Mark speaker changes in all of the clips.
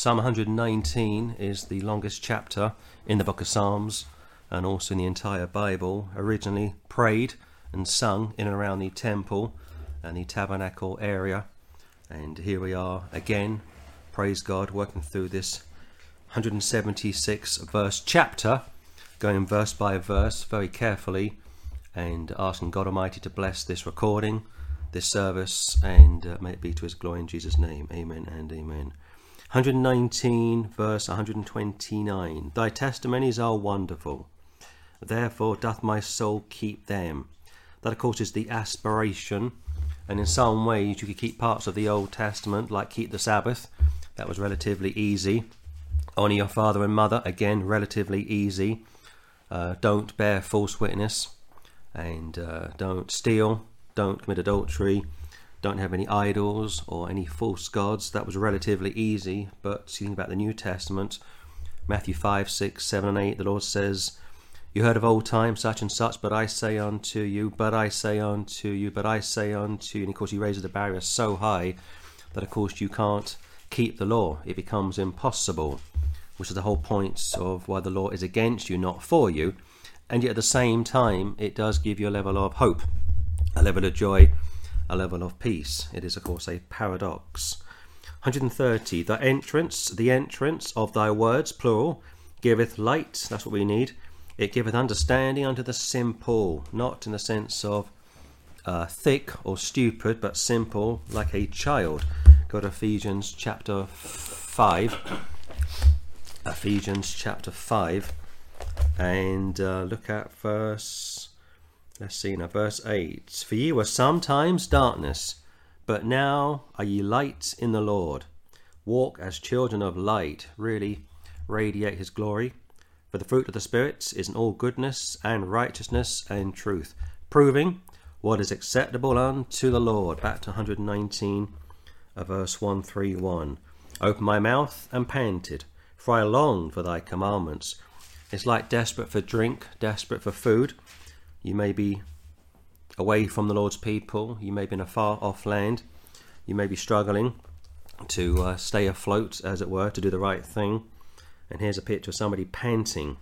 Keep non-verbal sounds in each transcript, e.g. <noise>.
Speaker 1: Psalm 119 is the longest chapter in the book of Psalms and also in the entire Bible. Originally prayed and sung in and around the temple and the tabernacle area. And here we are again, praise God, working through this 176 verse chapter, going verse by verse very carefully and asking God Almighty to bless this recording, this service, and uh, may it be to His glory in Jesus' name. Amen and amen. 119, verse 129. Thy testimonies are wonderful. Therefore doth my soul keep them. That, of course, is the aspiration. And in some ways, you could keep parts of the Old Testament, like keep the Sabbath. That was relatively easy. Honour your father and mother, again, relatively easy. Uh, don't bear false witness. And uh, don't steal. Don't commit adultery don't have any idols or any false gods. That was relatively easy, but think about the New Testament, Matthew 5, 6, 7, and 8, the Lord says, You heard of old time such and such, but I say unto you, but I say unto you, but I say unto you. And of course, He raises the barrier so high that, of course, you can't keep the law. It becomes impossible, which is the whole point of why the law is against you, not for you. And yet, at the same time, it does give you a level of hope, a level of joy a level of peace. It is, of course, a paradox. 130. The entrance, the entrance of thy words, plural, giveth light. That's what we need. It giveth understanding unto the simple, not in the sense of uh, thick or stupid, but simple, like a child. Go to Ephesians chapter 5. Ephesians chapter 5. And uh, look at verse Let's see now, verse 8. For ye were sometimes darkness, but now are ye light in the Lord. Walk as children of light, really radiate his glory. For the fruit of the Spirit is in all goodness and righteousness and truth, proving what is acceptable unto the Lord. Back to 119, uh, verse 131. Open my mouth and panted, for I longed for thy commandments. It's like desperate for drink, desperate for food. You may be away from the Lord's people. You may be in a far off land. You may be struggling to uh, stay afloat, as it were, to do the right thing. And here's a picture of somebody panting.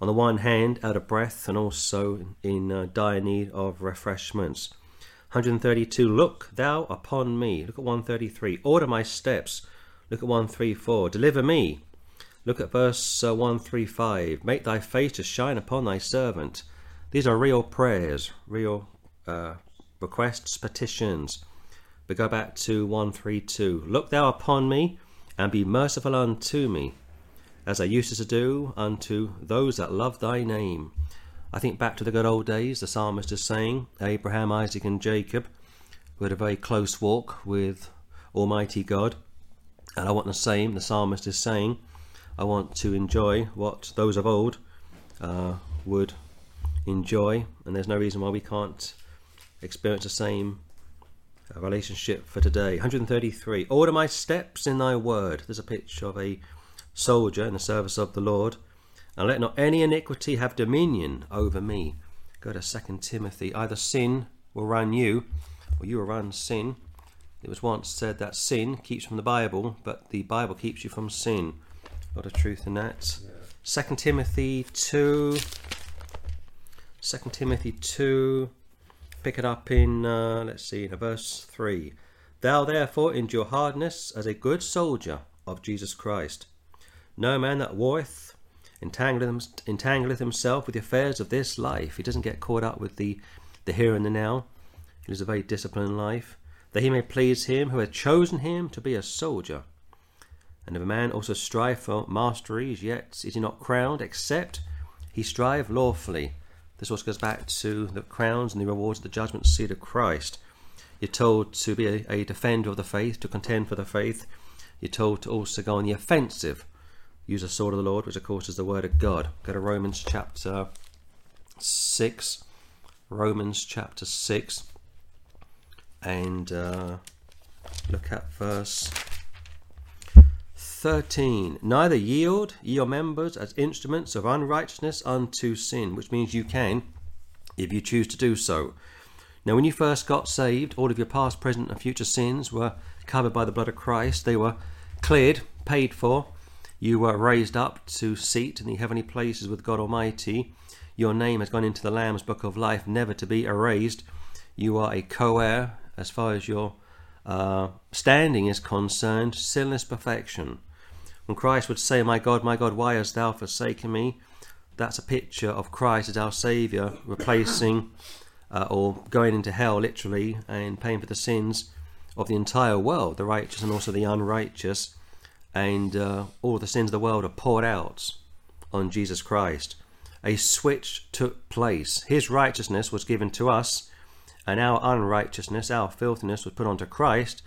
Speaker 1: On the one hand, out of breath, and also in uh, dire need of refreshments. 132. Look thou upon me. Look at 133. Order my steps. Look at 134. Deliver me. Look at verse uh, 135. Make thy face to shine upon thy servant. These are real prayers, real uh, requests, petitions. But go back to 132. Look thou upon me, and be merciful unto me, as I used to do unto those that love thy name. I think back to the good old days, the psalmist is saying, Abraham, Isaac, and Jacob, who had a very close walk with Almighty God. And I want the same, the psalmist is saying, I want to enjoy what those of old uh, would enjoy, and there's no reason why we can't experience the same uh, relationship for today. 133. Order my steps in thy word. There's a picture of a soldier in the service of the Lord. And let not any iniquity have dominion over me. Go to 2 Timothy. Either sin will run you, or you will run sin. It was once said that sin keeps from the Bible, but the Bible keeps you from sin. A lot of truth in that. Yeah. 2 Timothy 2 Second Timothy 2, pick it up in, uh, let's see, in verse 3. Thou therefore endure hardness as a good soldier of Jesus Christ. No man that warreth entangleth, himself with the affairs of this life. He doesn't get caught up with the, the here and the now. He lives a very disciplined life, that he may please him who hath chosen him to be a soldier. And if a man also strive for masteries, yet is he not crowned, except he strive lawfully. This also goes back to the crowns and the rewards of the judgment seat of Christ. You're told to be a, defender of the faith, to contend for the faith. You're told to also go on the offensive, use the sword of the Lord, which of course is the word of God. Go to Romans chapter 6. Romans chapter 6. And uh, look at verse 13. Neither yield your members as instruments of unrighteousness unto sin, which means you can, if you choose to do so. Now, when you first got saved, all of your past, present, and future sins were covered by the blood of Christ. They were cleared paid for. You were raised up to seat in the heavenly places with God Almighty. Your name has gone into the Lamb's book of life, never to be erased. You are a co heir as far as your uh, standing is concerned, sinless perfection. When Christ would say, My God, my God, why hast thou forsaken me? That's a picture of Christ as our Saviour, replacing <coughs> uh, or going into hell literally and paying for the sins of the entire world, the righteous and also the unrighteous. And uh, all the sins of the world are poured out on Jesus Christ. A switch took place. His righteousness was given to us and our unrighteousness, our filthiness, was put onto Christ,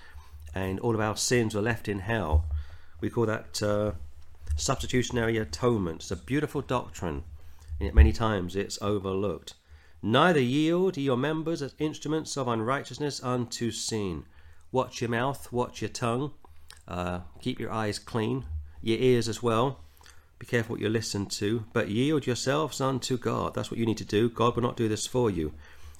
Speaker 1: and all of our sins were left in hell. We call that uh, substitutionary atonement. It's a beautiful doctrine, and yet many times it's overlooked. Neither yield your members as instruments of unrighteousness unto sin. Watch your mouth, watch your tongue, uh, keep your eyes clean, your ears as well. Be careful what you listen to, but yield yourselves unto God. That's what you need to do. God will not do this for you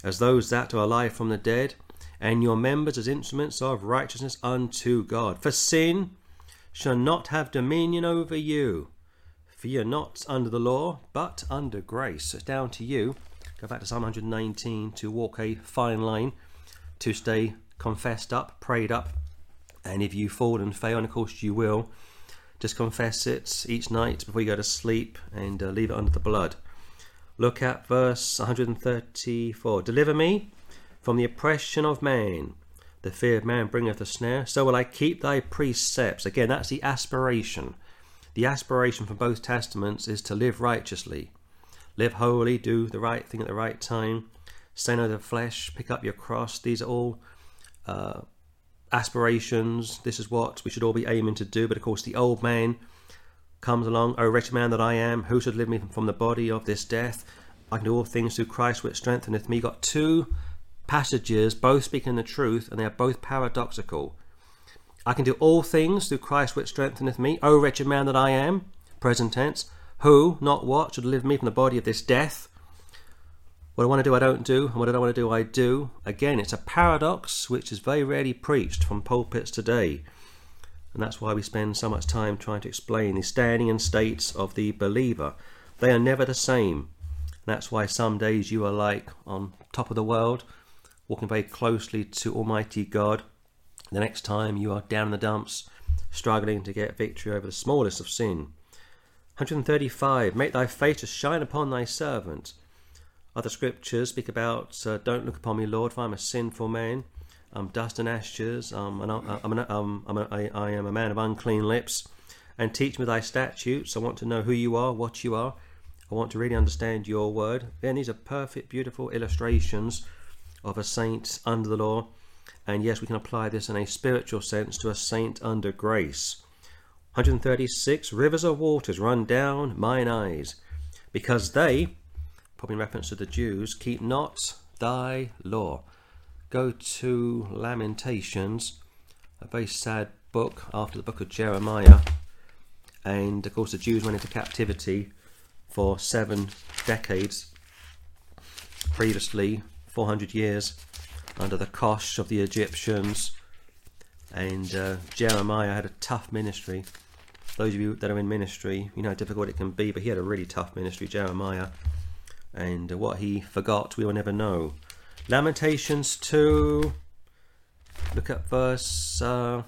Speaker 1: as those that are alive from the dead, and your members as instruments of righteousness unto God. For sin shall not have dominion over you. For ye are not under the law, but under grace. It's down to you. Go back to Psalm 119 to walk a fine line, to stay confessed up, prayed up, and if you fall and fail, and of course you will, just confess it each night before you go to sleep and uh, leave it under the blood. Look at verse 134. Deliver me from the oppression of man. The fear of man bringeth a snare. So will I keep thy precepts. Again, that's the aspiration. The aspiration from both testaments is to live righteously, live holy, do the right thing at the right time, stay no the flesh, pick up your cross. These are all uh, aspirations. This is what we should all be aiming to do. But of course, the old man comes along, O wretched man that I am, who should deliver me from the body of this death? I can do all things through Christ which strengtheneth me. Got two passages, both speaking the truth, and they are both paradoxical. I can do all things through Christ which strengtheneth me. O wretched man that I am, present tense, who, not what, should deliver me from the body of this death? What I want to do, I don't do, and what I don't want to do, I do. Again, it's a paradox which is very rarely preached from pulpits today. And that's why we spend so much time trying to explain the standing and states of the believer. They are never the same. That's why some days you are like on top of the world, walking very closely to Almighty God. The next time you are down in the dumps, struggling to get victory over the smallest of sin. 135. Make thy face to shine upon thy servant. Other scriptures speak about, uh, Don't look upon me, Lord, for I am a sinful man. I'm dust and ashes. I'm an, I'm an, I'm a, I, I am a man of unclean lips. And teach me thy statutes. I want to know who you are, what you are. I want to really understand your word. Then these are perfect, beautiful illustrations of a saint under the law. And yes, we can apply this in a spiritual sense to a saint under grace. 136 Rivers of waters run down mine eyes, because they, probably in reference to the Jews, keep not thy law go to Lamentations, a very sad book after the book of Jeremiah. And of course, the Jews went into captivity for seven decades. Previously, 400 years under the Kosh of the Egyptians. And uh, Jeremiah had a tough ministry. Those of you that are in ministry, you know how difficult it can be, but he had a really tough ministry, Jeremiah. And uh, what he forgot, we will never know. Lamentations 2. Look at verse uh,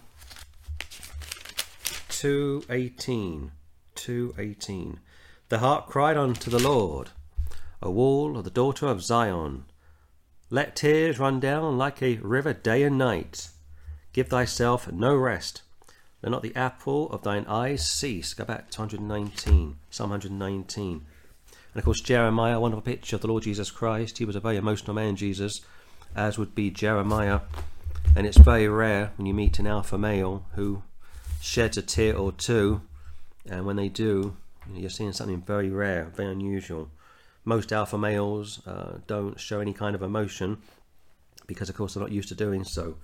Speaker 1: 218. 218. The heart cried unto the Lord, a wall of the daughter of Zion. Let tears run down like a river day and night. Give thyself no rest. Let not the apple of thine eyes cease. Go back to 119, Psalm 119. And of course, Jeremiah, wonderful picture of the Lord Jesus Christ. He was a very emotional man, Jesus, as would be Jeremiah. And it's very rare when you meet an alpha male who sheds a tear or two. And when they do, you're seeing something very rare, very unusual. Most alpha males uh, don't show any kind of emotion because, of course, they're not used to doing so.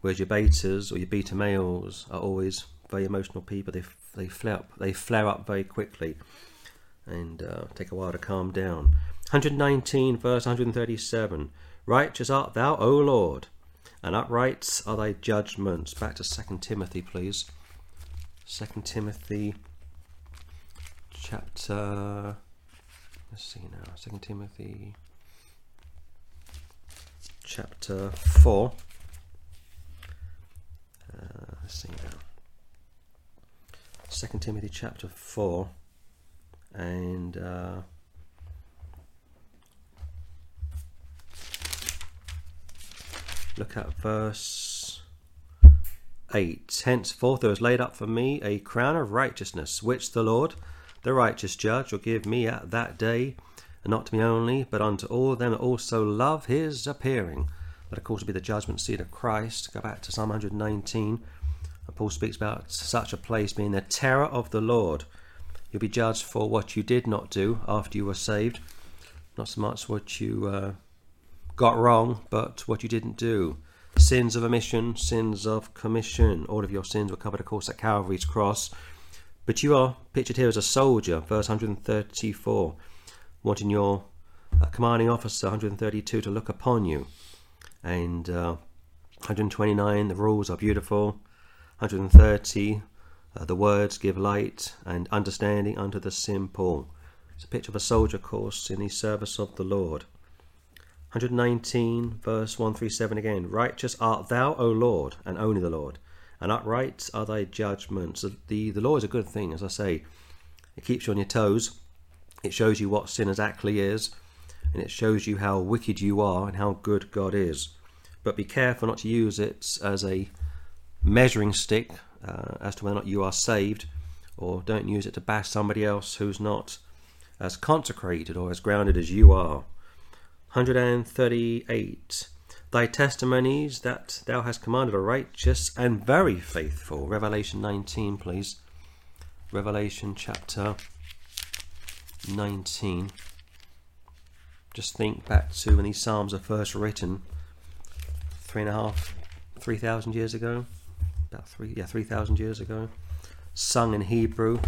Speaker 1: Whereas your betas or your beta males are always very emotional people. They they flare up, they flare up very quickly and uh, take a while to calm down. 119, verse 137 Righteous art thou, O Lord, and upright are thy judgments. Back to 2 Timothy, please. Second Timothy chapter. Let's see now. Second Timothy chapter four. Uh, let's see now. Second Timothy chapter four, and uh, look at verse eight. Henceforth there is laid up for me a crown of righteousness, which the Lord, the righteous judge, will give me at that day, and not to me only, but unto all them that also love his appearing. That, of course, will be the judgment seat of Christ. Go back to Psalm 119. And Paul speaks about such a place being the terror of the Lord. You'll be judged for what you did not do after you were saved, not so much what you uh, got wrong, but what you didn't do. Sins of omission, sins of commission. All of your sins were covered, of course, at Calvary's cross. But you are pictured here as a soldier, verse 134, wanting your uh, commanding officer, 132, to look upon you. And uh, 129, the rules are beautiful. 130, uh, the words give light and understanding unto the simple. It's a picture of a soldier, of course, in the service of the Lord. 119, verse 137 again. Righteous art thou, O Lord, and only the Lord, and upright are thy judgments. The, the law is a good thing, as I say. It keeps you on your toes. It shows you what sin exactly is, and it shows you how wicked you are and how good God is. But be careful not to use it as a measuring stick uh, as to whether or not you are saved, or don't use it to bash somebody else who's not as consecrated or as grounded as you are. 138. Thy testimonies that thou hast commanded are righteous and very faithful. Revelation 19, please. Revelation chapter 19. Just think back to when these Psalms are first written, three and a half, three thousand years ago about three, yeah, three thousand years ago, sung in Hebrew,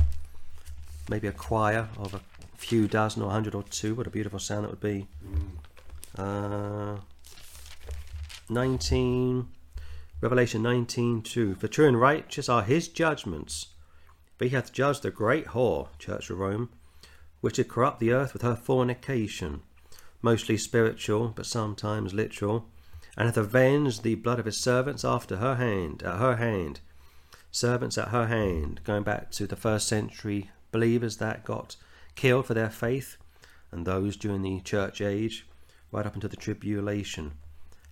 Speaker 1: maybe a choir of a few dozen or a hundred or two. What a beautiful sound that would be. Uh, nineteen, Revelation nineteen two. For true and righteous are His judgments. For He hath judged the great whore, Church of Rome, which did corrupt the earth with her fornication, mostly spiritual, but sometimes literal and hath avenged the blood of his servants after her hand, at her hand. Servants at her hand, going back to the first century believers that got killed for their faith, and those during the church age, right up into the tribulation,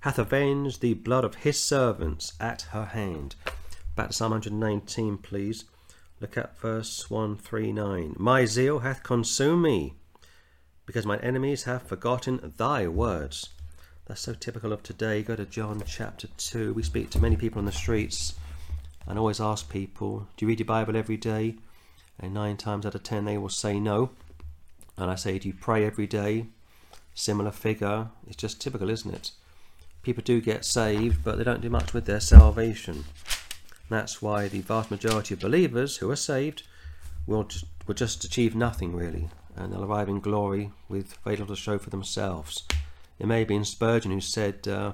Speaker 1: hath avenged the blood of his servants at her hand. Back to Psalm 119, please. Look at verse 139. My zeal hath consumed me, because mine enemies have forgotten thy words. That's so typical of today. Go to John chapter 2. We speak to many people on the streets and always ask people, Do you read your Bible every day? And nine times out of ten they will say no. And I say, Do you pray every day? Similar figure. It's just typical, isn't it? People do get saved, but they don't do much with their salvation. That's why the vast majority of believers who are saved will just, will just achieve nothing really, and they'll arrive in glory with very little to show for themselves. It may have been Spurgeon who said, uh,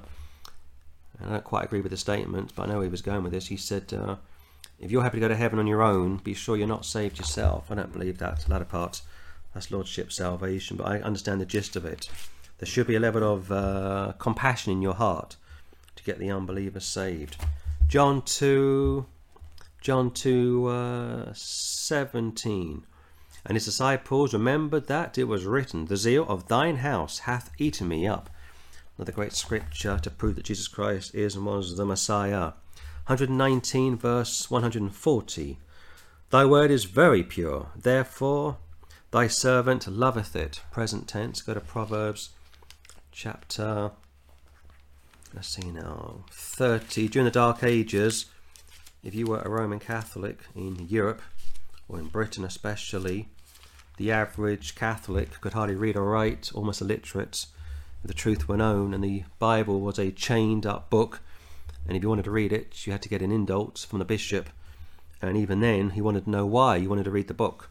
Speaker 1: I don't quite agree with the statement, but I know he was going with this. He said, uh, if you're happy to go to heaven on your own, be sure you're not saved yourself. I don't believe that. Latter part, that's Lordship salvation, but I understand the gist of it. There should be a level of uh, compassion in your heart to get the unbeliever saved. John 2, John 2, uh, 17. And his disciples remembered that it was written, The zeal of thine house hath eaten me up. Another great scripture to prove that Jesus Christ is and was the Messiah. 119, verse 140. Thy word is very pure, therefore thy servant loveth it. Present tense. Go to Proverbs chapter, let's see now, 30. During the Dark Ages, if you were a Roman Catholic in Europe, or in Britain especially, the average Catholic could hardly read or write, almost illiterate. If the truth were known, and the Bible was a chained up book, and if you wanted to read it, you had to get an indult from the bishop, and even then, he wanted to know why you wanted to read the book,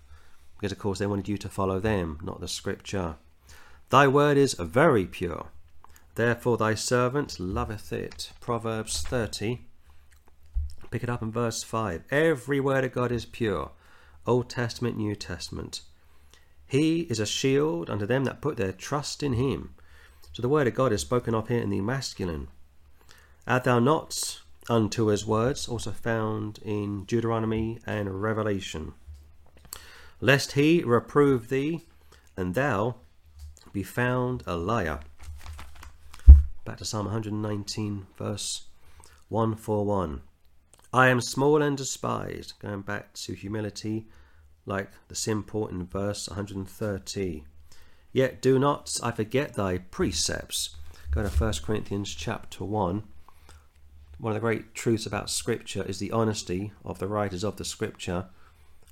Speaker 1: because of course they wanted you to follow them, not the scripture. Thy word is very pure, therefore thy servant loveth it. Proverbs 30, Pick it up in verse 5. Every word of God is pure. Old Testament, New Testament. He is a shield unto them that put their trust in him. So the word of God is spoken of here in the masculine. Add thou not unto his words, also found in Deuteronomy and Revelation. Lest he reprove thee, and thou be found a liar. Back to Psalm 119, verse 141. I am small and despised, going back to humility, like the simple in verse 130. Yet do not I forget thy precepts. Go to 1 Corinthians chapter 1 one of the great truths about Scripture is the honesty of the writers of the Scripture.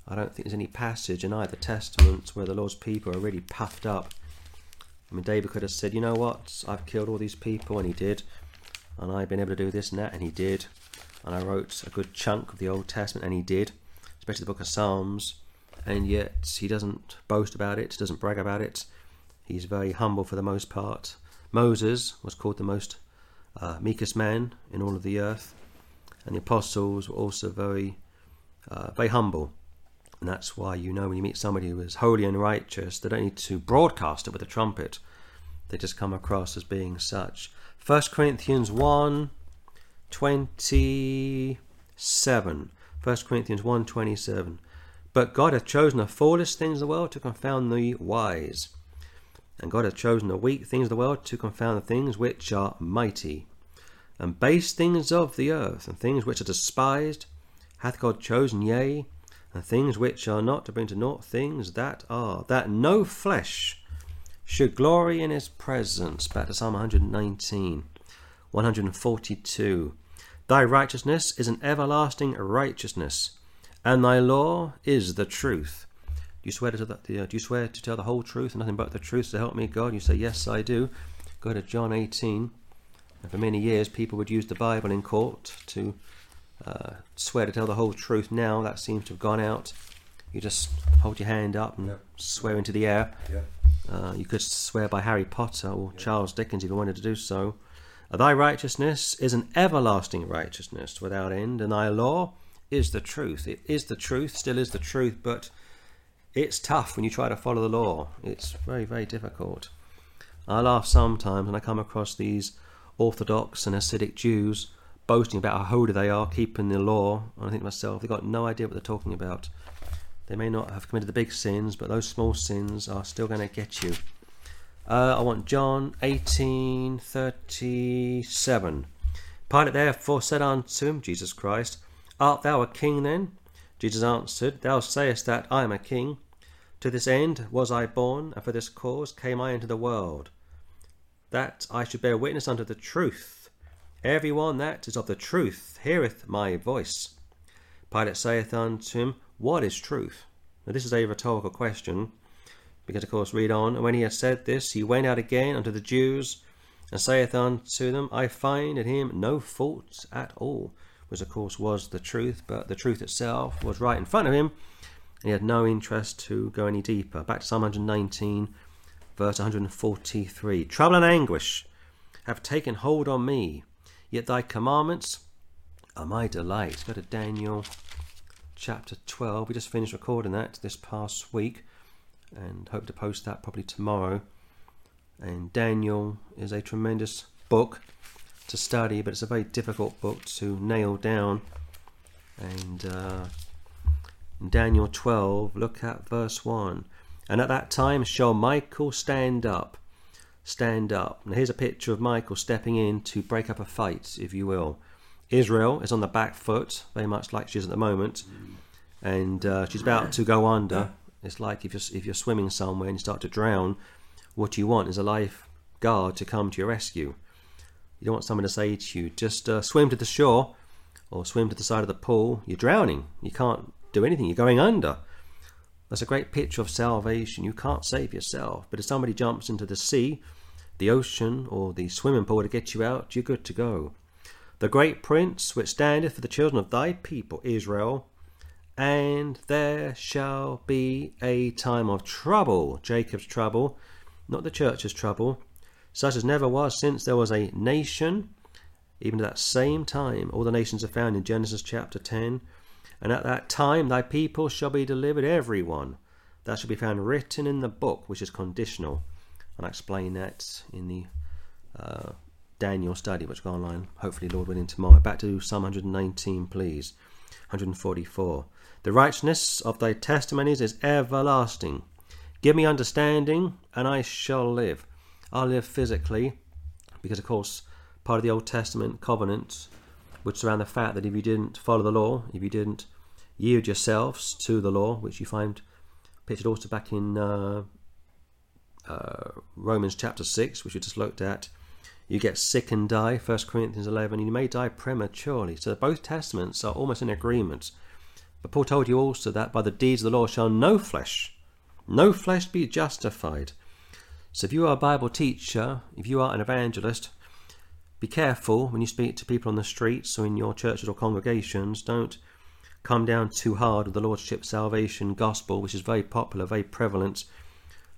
Speaker 1: I don't think there's any passage in either Testament where the Lord's people are really puffed up. I mean, David could have said, you know what, I've killed all these people, and he did. And I've been able to do this and that, and he did. And I wrote a good chunk of the Old Testament, and he did, especially the book of Psalms. And yet he doesn't boast about it, doesn't brag about it. He's very humble for the most part. Moses was called the most uh, meekest man in all of the earth. And the apostles were also very, uh, very humble. And that's why you know when you meet somebody who is holy and righteous, they don't need to broadcast it with a trumpet. They just come across as being such. 1 Corinthians 1 27. 1 Corinthians 1 27. But God hath chosen the foolish things of the world to confound the wise. And God hath chosen the weak things of the world to confound the things which are mighty. And base things of the earth, and things which are despised, hath God chosen, yea, and things which are not to bring to naught things that are, that no flesh should glory in his presence. Back to Psalm 119, 142. Thy righteousness is an everlasting righteousness, and thy law is the truth. Do you swear to the, uh, do you swear to tell the whole truth and nothing but the truth to help me, God? You say, Yes, I do. Go to John 18. And for many years, people would use the Bible in court to uh, swear to tell the whole truth. Now that seems to have gone out. You just hold your hand up and yep. swear into the air. Yep. Uh, you could swear by Harry Potter or yep. Charles Dickens if you wanted to do so. Thy righteousness is an everlasting righteousness without end, and thy law is the truth. It is the truth, still is the truth, but it's tough when you try to follow the law. It's very, very difficult. I laugh sometimes when I come across these Orthodox and Hasidic Jews boasting about how holy they are, keeping the law. And I think to myself, they've got no idea what they're talking about. They may not have committed the big sins, but those small sins are still going to get you. Uh, I want John 18:37. Pilate therefore said unto him, Jesus Christ, Art thou a king then? Jesus answered, Thou sayest that I am a king. To this end was I born, and for this cause came I into the world, that I should bear witness unto the truth. Every one that is of the truth heareth my voice. Pilate saith unto him, What is truth? Now this is a rhetorical question, because of course read on. And when he had said this, he went out again unto the Jews, and saith unto them, I find in him no fault at all, which of course was the truth, but the truth itself was right in front of him, and he had no interest to go any deeper. Back to Psalm 119, verse 143. Trouble and anguish have taken hold on me, yet thy commandments are my delight. Go to Daniel chapter 12. We just finished recording that this past week and hope to post that probably tomorrow. And Daniel is a tremendous book to study, but it's a very difficult book to nail down. And uh, in Daniel 12, look at verse 1. And at that time shall Michael stand up. Stand up. Now here's a picture of Michael stepping in to break up a fight, if you will. Israel is on the back foot, very much like she is at the moment, and uh, she's about to go under. It's like if you're if you're swimming somewhere and you start to drown, what you want is a life guard to come to your rescue. You don't want someone to say to you, just uh, swim to the shore or swim to the side of the pool. You're drowning. You can't do anything. You're going under. That's a great picture of salvation. You can't save yourself. But if somebody jumps into the sea, the ocean, or the swimming pool to get you out, you're good to go. The great prince which standeth for the children of thy people, Israel, and there shall be a time of trouble, Jacob's trouble, not the church's trouble, such as never was since there was a nation even at that same time, all the nations are found in Genesis chapter 10. And at that time, thy people shall be delivered, every one. That shall be found written in the book, which is conditional. And I explain that in the uh, Daniel study, which will go online, hopefully, Lord willing, tomorrow. Back to Psalm 119, please. 144. The righteousness of thy testimonies is everlasting. Give me understanding, and I shall live. I'll live physically, because, of course, part of the Old Testament covenant would surround the fact that if you didn't follow the law, if you didn't yield yourselves to the law, which you find pictured also back in uh, uh, Romans chapter 6, which we just looked at, you get sick and die, 1 Corinthians 11, and you may die prematurely. So both testaments are almost in agreement. But Paul told you also that by the deeds of the law shall no flesh, no flesh be justified. So if you are a Bible teacher, if you are an evangelist, be careful when you speak to people on the streets or in your churches or congregations. Don't come down too hard with the Lordship salvation gospel, which is very popular, very prevalent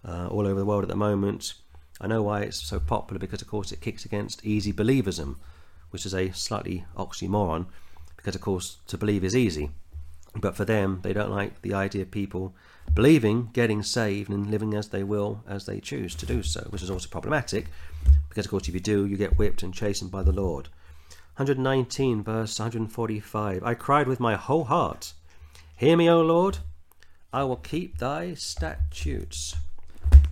Speaker 1: uh, all over the world at the moment. I know why it's so popular because, of course, it kicks against easy believism, which is a slightly oxymoron, because, of course, to believe is easy. But for them, they don't like the idea of people believing, getting saved, and living as they will, as they choose to do so, which is also problematic, because, of course, if you do, you get whipped and chastened by the Lord. 119, verse 145 I cried with my whole heart, Hear me, O Lord, I will keep thy statutes.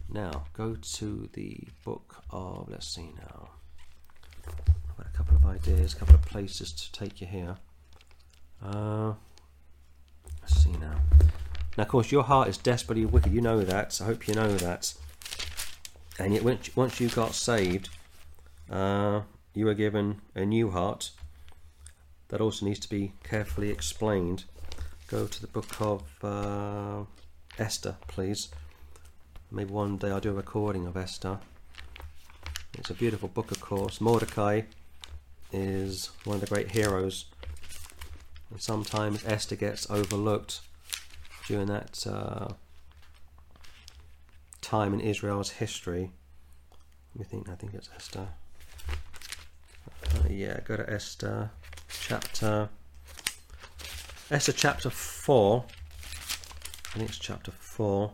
Speaker 1: Now, go to the book of, let's see now. I've got a couple of ideas, a couple of places to take you here. Uh, let's see now. Now, of course, your heart is desperately wicked. You know that. So I hope you know that. And yet, once you got saved, uh, you are given a new heart. That also needs to be carefully explained. Go to the book of uh, Esther, please. Maybe one day I'll do a recording of Esther. It's a beautiful book, of course. Mordecai is one of the great heroes. And sometimes Esther gets overlooked during that uh, time in Israel's history. Let me think, I think it's Esther. Uh, yeah, go to Esther chapter. Esther chapter 4. I think it's chapter 4.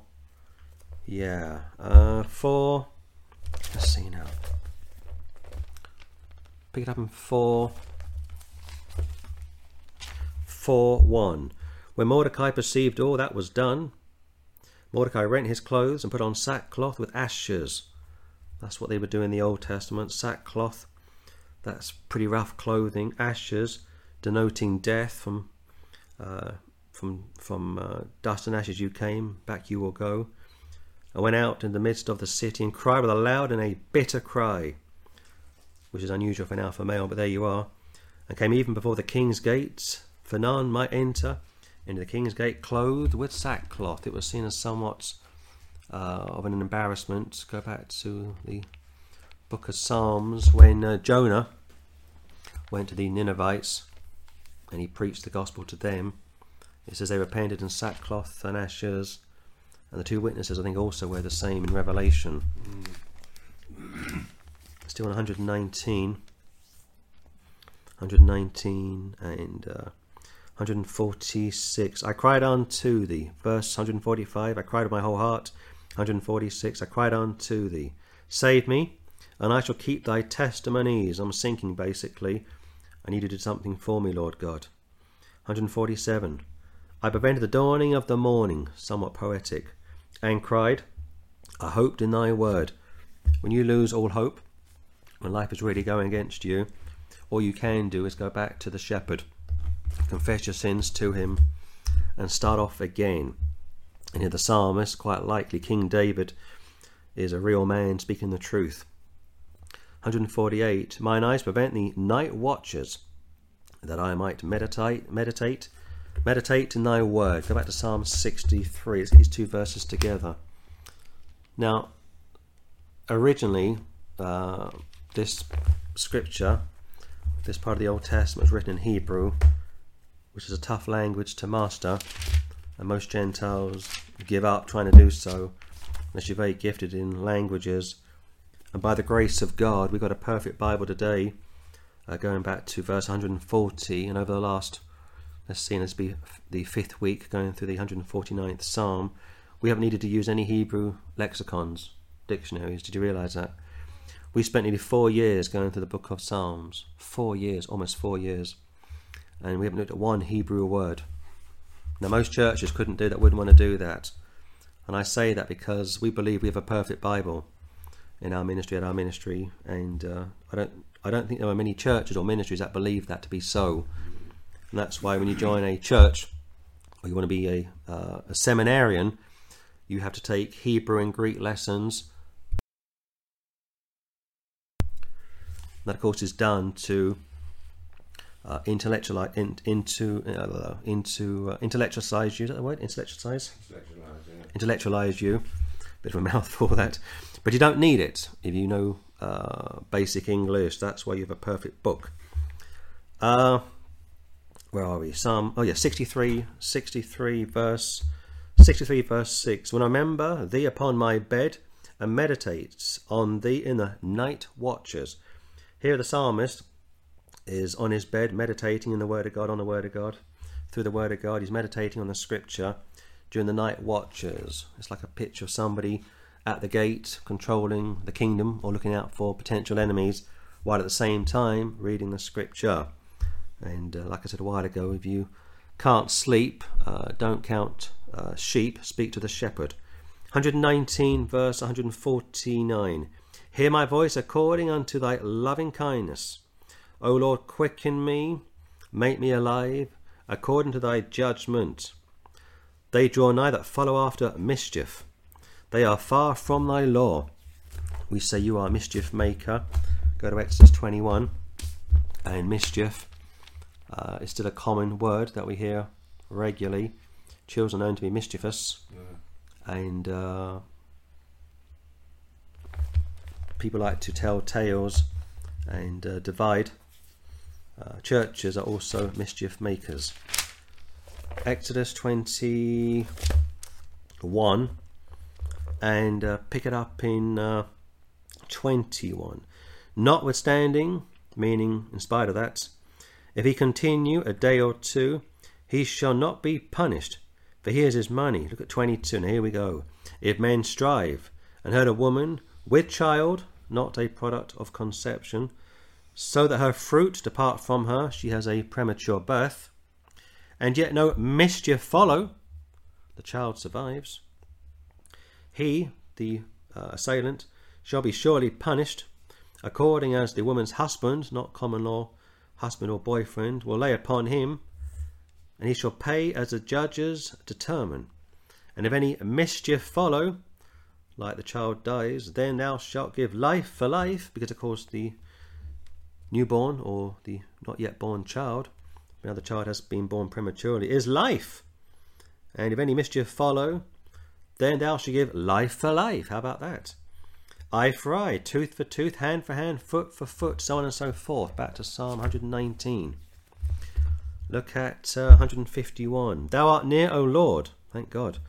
Speaker 1: Yeah. Uh, four. Let's see now. Pick it up in four. Four one. When Mordecai perceived all that was done, Mordecai rent his clothes and put on sackcloth with ashes. That's what they would do in the Old Testament. Sackcloth. That's pretty rough clothing. Ashes, denoting death from uh, from from uh, dust and ashes you came, back you will go. I went out in the midst of the city and cried with a loud and a bitter cry, which is unusual for an alpha male, but there you are, and came even before the king's gates, for none might enter into the king's gate clothed with sackcloth. It was seen as somewhat uh, of an embarrassment. Go back to the book of Psalms when uh, Jonah went to the Ninevites and he preached the gospel to them. It says they repented in sackcloth and ashes and the two witnesses, I think, also were the same in Revelation. Mm. Still 119. 119 and uh, 146. I cried unto thee. Verse 145. I cried with my whole heart. 146. I cried unto thee. Save me, and I shall keep thy testimonies. I'm sinking basically. I need you to do something for me, Lord God. 147. I prevented the dawning of the morning. Somewhat poetic and cried, I hoped in thy word. When you lose all hope, when life is really going against you, all you can do is go back to the shepherd, confess your sins to him, and start off again. And here the psalmist, quite likely King David, is a real man speaking the truth. 148 Mine eyes prevent the night watches, that I might meditate, meditate Meditate in thy word. Go back to Psalm 63. Let's these two verses together. Now, originally, uh, this scripture, this part of the Old Testament, was written in Hebrew, which is a tough language to master, and most Gentiles give up trying to do so unless you're very gifted in languages. And by the grace of God, we've got a perfect Bible today uh, going back to verse 140, and over the last, let's see, this be the fifth week going through the 149th Psalm, we haven't needed to use any Hebrew lexicons, dictionaries. Did you realise that? We spent nearly four years going through the book of Psalms. Four years, almost four years. And we haven't looked at one Hebrew word. Now, most churches couldn't do that, wouldn't want to do that. And I say that because we believe we have a perfect Bible in our ministry, at our ministry. And uh, I don't I don't think there are many churches or ministries that believe that to be so. And that's why when you join a church or you want to be a, uh, a seminarian, you have to take Hebrew and Greek lessons. That, of course, is done to uh, intellectualize in, into uh, into uh, intellectualize you. Is that the word? Intellectualize. Intellectualize, yeah. intellectualize you. Bit of a <laughs> mouthful that, but you don't need it if you know uh, basic English. That's why you have a perfect book. Uh, where are we? Psalm. Oh yeah, 63, 63 verse 63 verse 6. When I remember thee upon my bed and meditates on thee in the night watches. Here the psalmist is on his bed meditating in the word of God, on the word of God. Through the word of God, he's meditating on the scripture during the night watches. It's like a picture of somebody at the gate, controlling the kingdom or looking out for potential enemies, while at the same time reading the scripture. And uh, like I said a while ago, if you can't sleep, uh, don't count uh, sheep, speak to the shepherd. 119, verse 149. Hear my voice according unto thy loving kindness. O Lord, quicken me, make me alive, according to thy judgment. They draw nigh that follow after mischief they are far from thy law. We say you are mischief maker. Go to Exodus 21. And mischief uh, is still a common word that we hear regularly. Children are known to be mischievous. Yeah. And uh, people like to tell tales and uh, divide. Uh, churches are also mischief makers. Exodus 21 and uh, pick it up in uh, 21. Notwithstanding, meaning in spite of that, if he continue a day or two, he shall not be punished, for here's his money. Look at 22, and here we go. If men strive and hurt a woman with child, not a product of conception, so that her fruit depart from her, she has a premature birth, and yet no mischief follow, the child survives he, the uh, assailant, shall be surely punished according as the woman's husband, not common law husband or boyfriend, will lay upon him, and he shall pay as the judges determine. And if any mischief follow, like the child dies, then thou shalt give life for life, because of course the newborn or the not yet born child, now the child has been born prematurely, is life. And if any mischief follow, then thou shalt give life for life. How about that? Eye for eye, tooth for tooth, hand for hand, foot for foot, so on and so forth. Back to Psalm 119. Look at uh, 151. Thou art near, O Lord. Thank God.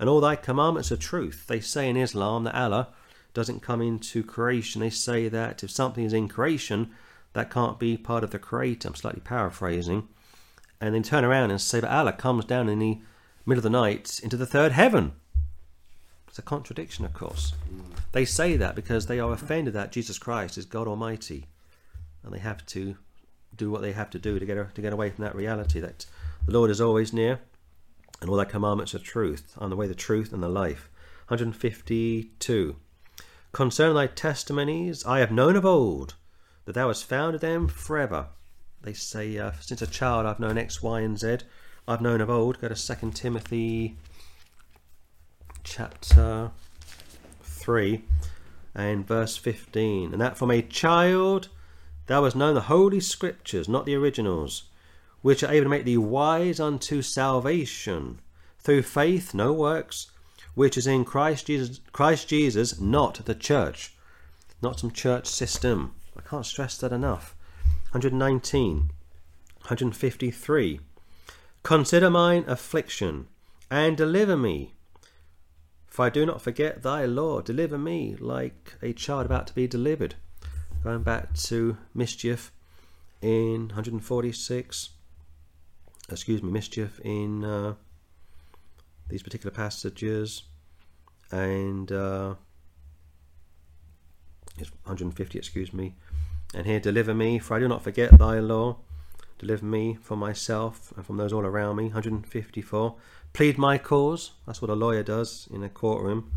Speaker 1: And all thy commandments are truth. They say in Islam that Allah doesn't come into creation. They say that if something is in creation, that can't be part of the creator. I'm slightly paraphrasing. And then turn around and say that Allah comes down in the middle of the night into the third heaven. It's a contradiction, of course. Mm. They say that because they are offended that Jesus Christ is God Almighty, and they have to do what they have to do to get to get away from that reality that the Lord is always near, and all thy commandments are truth, on the way the truth and the life. 152. Concerning thy testimonies, I have known of old that thou hast founded them forever. They say, uh, since a child I've known X, Y, and Z. I've known of old. Go to 2 Timothy chapter 3 and verse 15. And that from a child thou hast known the holy scriptures, not the originals, which are able to make thee wise unto salvation through faith, no works, which is in Christ Jesus, Christ Jesus, not the church, not some church system. I can't stress that enough. 119, 153. Consider mine affliction and deliver me for I do not forget thy law. Deliver me like a child about to be delivered. Going back to mischief in 146. Excuse me, mischief in uh, these particular passages, and uh, it's 150. Excuse me, and here deliver me, for I do not forget thy law. Deliver me from myself and from those all around me. 154. Plead my cause. That's what a lawyer does in a courtroom.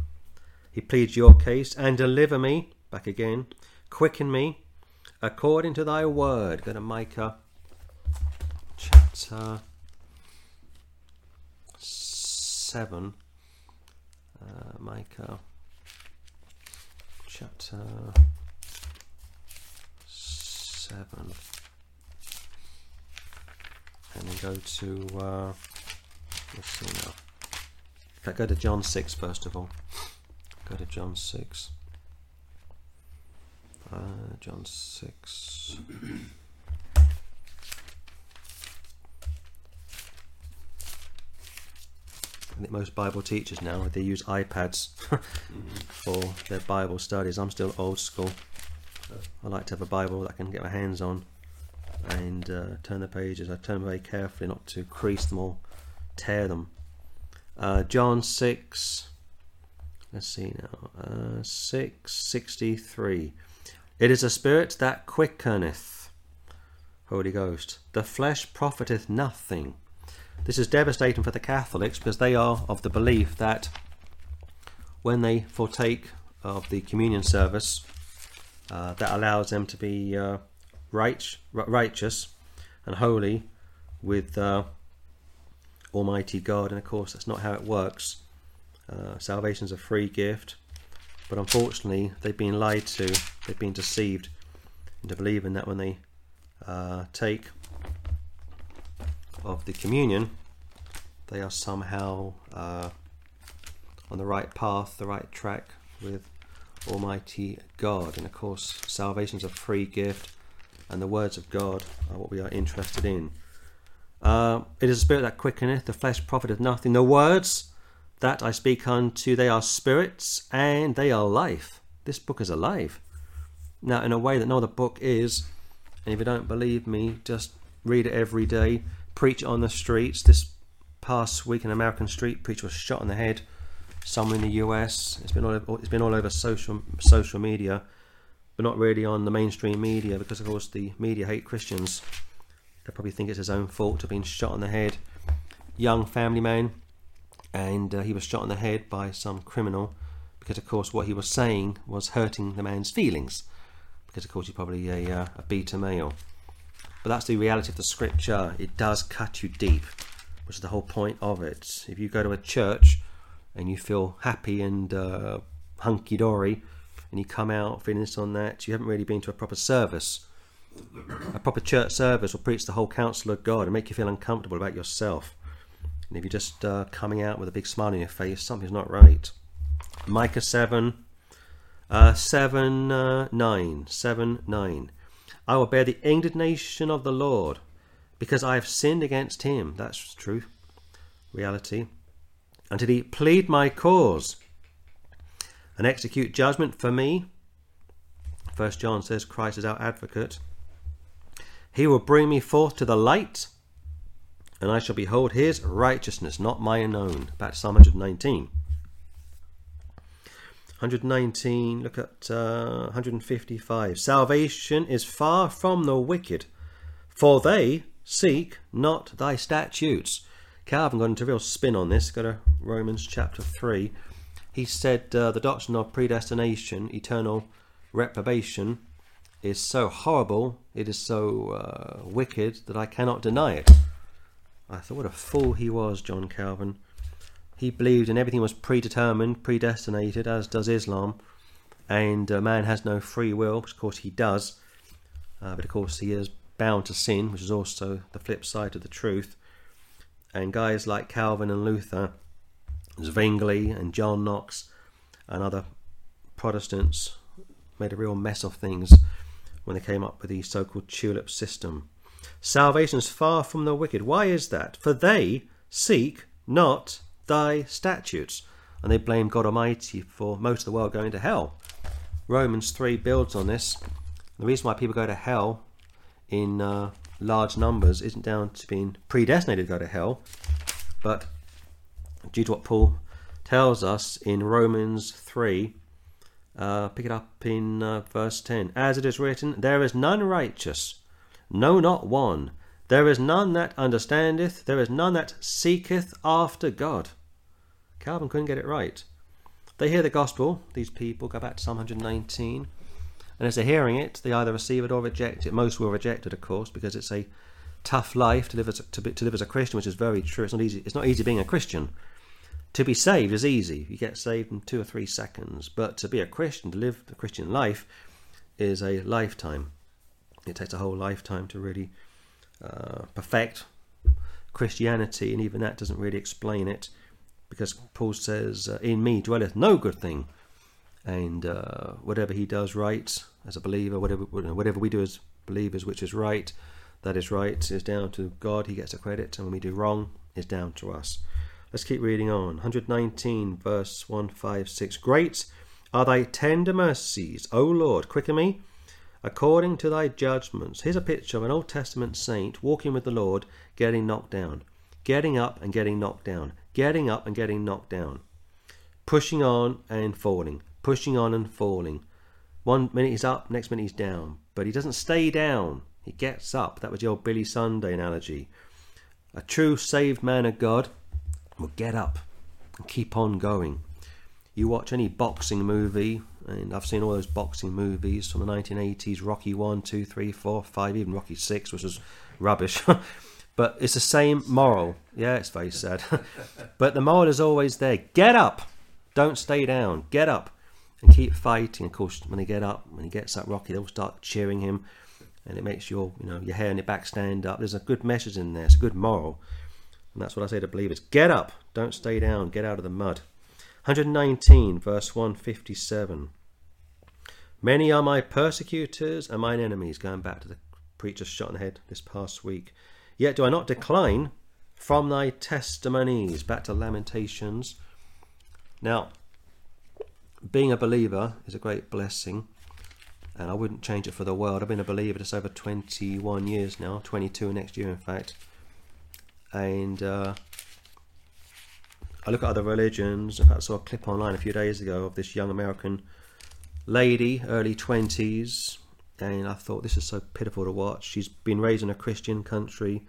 Speaker 1: He pleads your case and deliver me. Back again. Quicken me according to thy word. Go to Micah chapter 7. Uh, Micah chapter 7. And then go to, uh, let's see now. In fact, go to John 6 first of all. Go to John 6. Uh, John 6. I think most Bible teachers now they use iPads <laughs> for their Bible studies. I'm still old school. I like to have a Bible that I can get my hands on and uh, turn the pages. I turn very carefully not to crease them or tear them. Uh, John 6, let's see now, uh, 663. It is a spirit that quickeneth, Holy Ghost. The flesh profiteth nothing. This is devastating for the Catholics because they are of the belief that when they partake of the communion service, uh, that allows them to be uh, right, righteous and holy with uh, Almighty God. And of course, that's not how it works. Uh, Salvation is a free gift, but unfortunately, they've been lied to, they've been deceived into believing that when they uh, take of the communion, they are somehow uh, on the right path, the right track with Almighty God. And of course, salvation is a free gift, and the words of God are what we are interested in. Uh, it is a spirit that quickeneth, the flesh profiteth nothing. The words that I speak unto, they are spirits and they are life. This book is alive. Now, in a way that no other book is, and if you don't believe me, just read it every day, preach on the streets. This past week, an American street preacher was shot in the head. Somewhere in the US. It's been all over, it's been all over social social media, but not really on the mainstream media because, of course, the media hate Christians. They probably think it's his own fault to being shot in the head. Young family man, and uh, he was shot in the head by some criminal because, of course, what he was saying was hurting the man's feelings because, of course, he's probably a, uh, a beta male. But that's the reality of the scripture. It does cut you deep, which is the whole point of it. If you go to a church and you feel happy and uh, hunky dory, and you come out feeling this on that, you haven't really been to a proper service. A proper church service will preach the whole counsel of God and make you feel uncomfortable about yourself. And if you're just uh, coming out with a big smile on your face, something's not right. Micah 7, uh, 7, uh, 9, 7, 9. I will bear the indignation of the Lord because I have sinned against him. That's true. Reality. And did he plead my cause and execute judgment for me? First John says Christ is our advocate. He will bring me forth to the light, and I shall behold his righteousness, not mine own. Back to Psalm 119. 119, look at uh, 155. Salvation is far from the wicked, for they seek not thy statutes. Calvin got into a real spin on this. Go to Romans chapter 3. He said uh, the doctrine of predestination, eternal reprobation, is so horrible, it is so uh, wicked that I cannot deny it. I thought what a fool he was, John Calvin. He believed in everything was predetermined, predestinated, as does Islam, and uh, man has no free will, which of course he does, uh, but of course he is bound to sin, which is also the flip side of the truth. And guys like Calvin and Luther, Zwingli and John Knox, and other Protestants made a real mess of things when they came up with the so called tulip system. Salvation is far from the wicked. Why is that? For they seek not thy statutes. And they blame God Almighty for most of the world going to hell. Romans 3 builds on this. The reason why people go to hell in uh, large numbers isn't down to being predestinated to go to hell, but due to what Paul tells us in Romans 3, uh, pick it up in uh, verse 10. As it is written, There is none righteous, no, not one. There is none that understandeth, there is none that seeketh after God. Calvin couldn't get it right. They hear the gospel, these people, go back to Psalm 119, and as they're hearing it, they either receive it or reject it. Most will reject it, of course, because it's a tough life to live as to, to live as a Christian, which is very true. It's not easy. It's not easy being a Christian. To be saved is easy. You get saved in two or three seconds. But to be a Christian, to live the Christian life, is a lifetime. It takes a whole lifetime to really uh, perfect Christianity, and even that doesn't really explain it, because Paul says, uh, "In me dwelleth no good thing." and uh, whatever he does right as a believer, whatever whatever we do as believers, which is right, that is right, is down to God. He gets the credit, and when we do wrong, is down to us. Let's keep reading on. 119, verse 156. Great are thy tender mercies, O Lord, quicken me according to thy judgments. Here's a picture of an Old Testament saint walking with the Lord, getting knocked down, getting up and getting knocked down, getting up and getting knocked down, pushing on and falling pushing on and falling. One minute he's up, next minute he's down. But he doesn't stay down. He gets up. That was old Billy Sunday analogy. A true saved man of God will get up and keep on going. You watch any boxing movie, and I've seen all those boxing movies from the 1980s Rocky 1, 2, 3, 4, 5, even Rocky 6, which was rubbish. <laughs> but it's the same moral. Yeah, it's very sad. <laughs> but the moral is always there get up, don't stay down, get up and keep fighting. Of course, when he get up, when he gets up, Rocky, they'll start cheering him, and it makes your you know your hair and your back stand up. There's a good message in there. It's a good moral, and that's what I say to believers: get up, don't stay down, get out of the mud. 119 verse 157. Many are my persecutors and mine enemies. Going back to the preacher shot in the head this past week. Yet do I not decline from thy testimonies. Back to Lamentations. Now, being a believer is a great blessing, and I wouldn't change it for the world. I've been a believer just over 21 years now, 22 next year, in fact. And uh, I look at other religions. In fact, I saw a clip online a few days ago of this young American lady, early 20s, and I thought this is so pitiful to watch. She's been raised in a Christian country,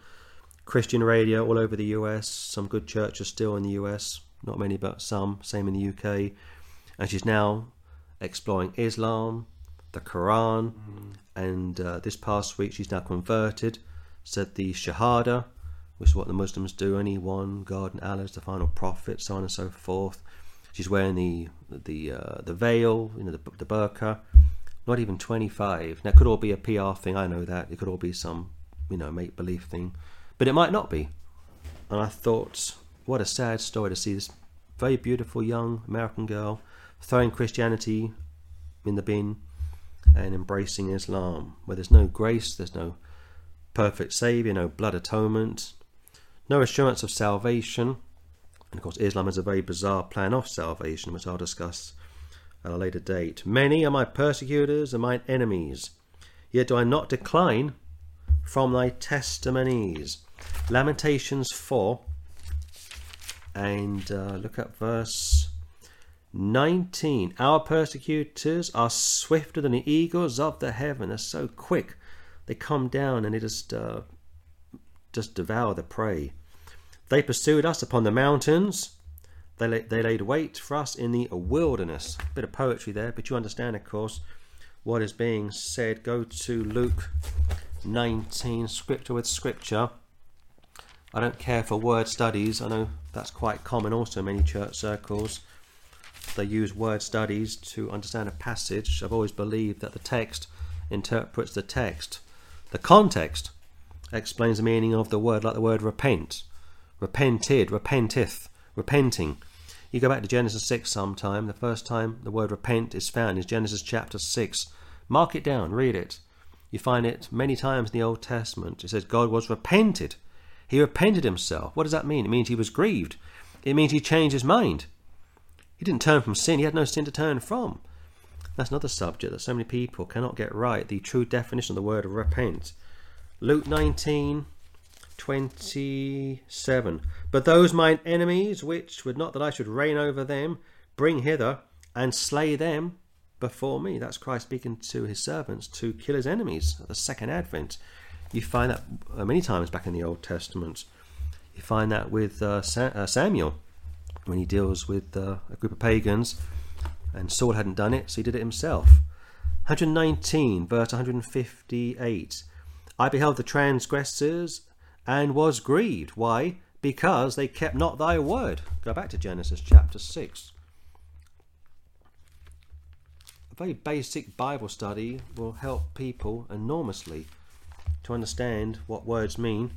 Speaker 1: Christian radio all over the US, some good churches still in the US, not many, but some, same in the UK and she's now exploring Islam, the Quran, mm. and uh, this past week she's now converted, said the Shahada, which is what the Muslims do, only one God and Allah is the final prophet, so on and so forth. She's wearing the the uh, the veil, you know, the, the burqa. Not even 25. Now, it could all be a PR thing. I know that. It could all be some, you know, make believe thing, but it might not be. And I thought, what a sad story to see this very beautiful young American girl throwing Christianity in the bin and embracing Islam, where there's no grace, there's no perfect Saviour, no blood atonement, no assurance of salvation. And of course, Islam has a very bizarre plan of salvation, which I'll discuss at a later date. Many are my persecutors and mine enemies, yet do I not decline from thy testimonies. Lamentations 4, and uh, look at verse 19. Our persecutors are swifter than the eagles of the heaven. They're so quick. They come down and they just, uh, just devour the prey. They pursued us upon the mountains. They, la- they laid wait for us in the wilderness. A bit of poetry there, but you understand, of course, what is being said. Go to Luke 19, scripture with scripture. I don't care for word studies. I know that's quite common also in many church circles they use word studies to understand a passage, I've always believed that the text interprets the text. The context explains the meaning of the word, like the word repent, repented, repenteth, repenting. You go back to Genesis 6 sometime, the first time the word repent is found is Genesis chapter 6. Mark it down, read it. You find it many times in the Old Testament. It says God was repented. He repented himself. What does that mean? It means he was grieved. It means he changed his mind. He didn't turn from sin, he had no sin to turn from. That's another subject that so many people cannot get right the true definition of the word repent. Luke 19, 27. But those mine enemies, which would not that I should reign over them, bring hither and slay them before me. That's Christ speaking to his servants to kill his enemies at the second advent. You find that uh, many times back in the Old Testament. You find that with uh, uh, Samuel when he deals with uh, a group of pagans, and Saul hadn't done it, so he did it himself. 119, verse 158. I beheld the transgressors and was grieved. Why? Because they kept not thy word. Go back to Genesis chapter 6. A very basic Bible study will help people enormously to understand what words mean.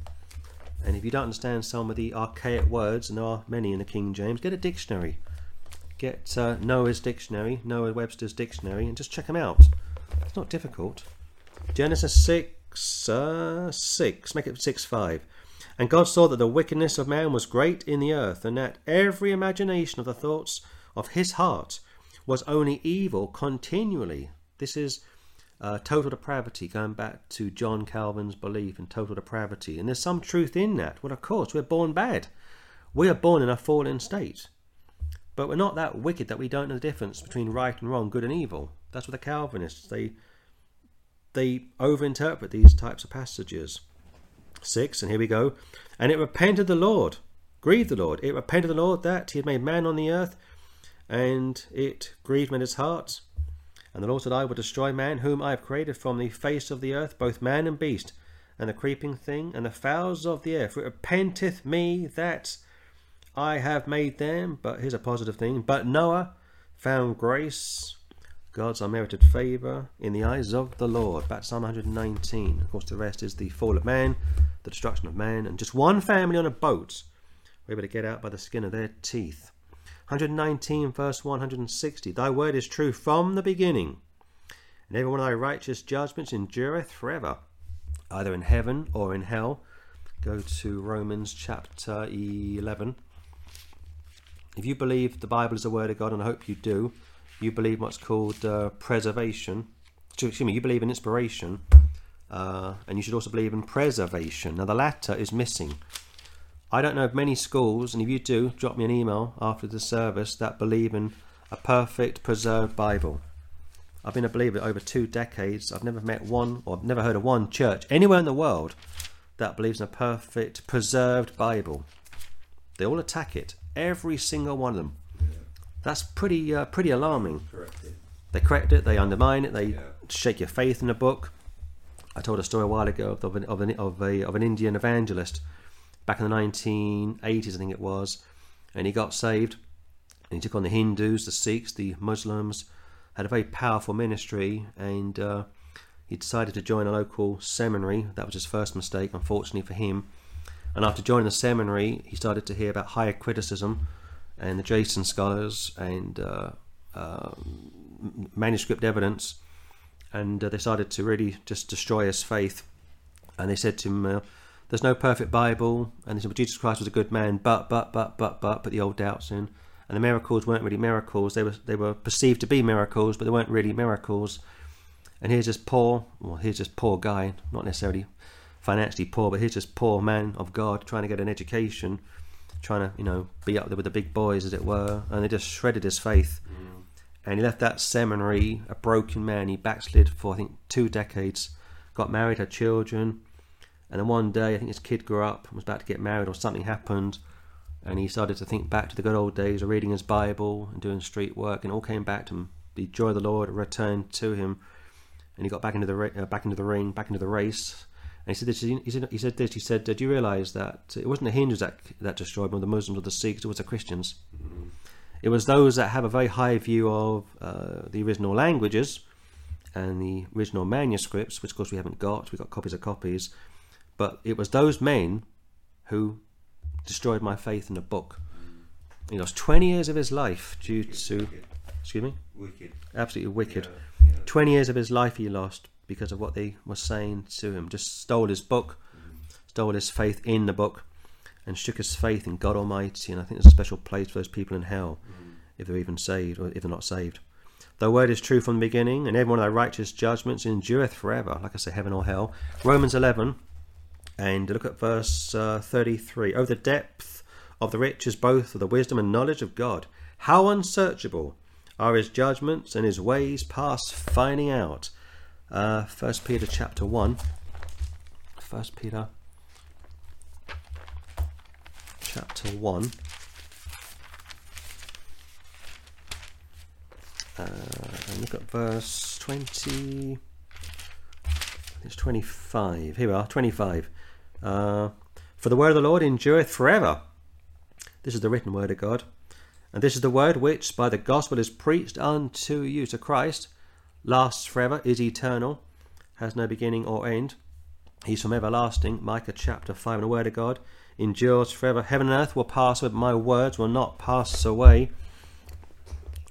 Speaker 1: And if you don't understand some of the archaic words, and there are many in the King James, get a dictionary. Get uh, Noah's dictionary, Noah Webster's dictionary, and just check them out. It's not difficult. Genesis 6 uh, 6, make it 6 5. And God saw that the wickedness of man was great in the earth, and that every imagination of the thoughts of his heart was only evil continually. This is uh, total depravity, going back to John Calvin's belief in total depravity. And there's some truth in that. Well, of course, we're born bad. We are born in a fallen state. But we're not that wicked that we don't know the difference between right and wrong, good and evil. That's what the Calvinists, they they overinterpret these types of passages. Six, and here we go. And it repented the Lord, grieved the Lord. It repented the Lord that he had made man on the earth, and it grieved men's hearts. And the Lord said, I will destroy man, whom I have created from the face of the earth, both man and beast, and the creeping thing, and the fowls of the air. For it repenteth me that I have made them. But here's a positive thing. But Noah found grace God's unmerited favour in the eyes of the Lord. Back Psalm 119. Of course, the rest is the fall of man, the destruction of man, and just one family on a boat were able to get out by the skin of their teeth. 119, verse 160. Thy word is true from the beginning, and every one of thy righteous judgments endureth forever, either in heaven or in hell. Go to Romans chapter 11. If you believe the Bible is the word of God, and I hope you do, you believe what's called uh, preservation. Excuse me, you believe in inspiration, uh, and you should also believe in preservation. Now, the latter is missing. I don't know of many schools, and if you do, drop me an email after the service that believe in a perfect preserved Bible. I've been a believer over two decades. I've never met one, or never heard of one church anywhere in the world that believes in a perfect preserved Bible. They all attack it, every single one of them. That's pretty uh, pretty alarming.
Speaker 2: Correct it.
Speaker 1: They correct it, they undermine it, they
Speaker 2: Yeah.
Speaker 1: shake your faith in the book. I told a story a while ago of an, of an, of a, of an Indian evangelist back in the 1980s, I think it was, and he got saved. And he took on the Hindus, the Sikhs, the Muslims, had a very powerful ministry, and uh, he decided to join a local seminary. That was his first mistake, unfortunately for him. And after joining the seminary, he started to hear about higher criticism and the Jason scholars and uh, uh, manuscript evidence, and uh, they started to really just destroy his faith. And they said to him, "There's no perfect Bible," and they said, "Well, Jesus Christ was a good man, but, but, but, but, but, put the old doubts in." And the miracles weren't really miracles; they were they were perceived to be miracles, but they weren't really miracles. And here's this poor, well, here's this poor guy, not necessarily financially poor, but here's this poor man of God trying to get an education, trying to, you know, be up there with the big boys, as it were, and they just shredded his faith. And he left that seminary a broken man. He backslid for, I think, two decades, got married, had children, and then one day, I think his kid grew up and was about to get married, or something happened, and he started to think back to the good old days of reading his Bible and doing street work, and all came back to him. The joy of the Lord returned to him, and he got back into the uh, back into the ring, back into the race. And he said this. He said, he said this. He said, "Do you realise that it wasn't the Hindus that that destroyed or the Muslims, or the Sikhs? It was the Christians. It was those that have a very high view of uh, the original languages and the original manuscripts, which of course we haven't got. We've got copies of copies, but it was those men who destroyed my faith in the book. He lost 20 years of his life due to, excuse me,
Speaker 2: Wicked.
Speaker 1: absolutely wicked.
Speaker 2: Yeah, yeah.
Speaker 1: 20 years of his life he lost because of what they were saying to him. Just stole his book, stole his faith in the book, and shook his faith in God Almighty. And I think there's a special place for those people in hell if they're even saved or if they're not saved. Thy word is true from the beginning, and every one of thy righteous judgments endureth forever. Like I say, heaven or hell. Romans 11, And look at verse uh, 33. Oh, the depth of the riches both of the wisdom and knowledge of God. How unsearchable are his judgments and his ways past finding out. Uh, First Peter chapter 1. First Peter chapter 1. Uh, and look at verse 20. It's 25. Here we are, 25. Uh, For the word of the Lord endureth forever. This is the written word of God. And this is the word which by the gospel is preached unto you. So Christ lasts forever, is eternal, has no beginning or end. He's from everlasting. Micah chapter 5. And the word of God endures forever. Heaven and earth will pass, but my words will not pass away.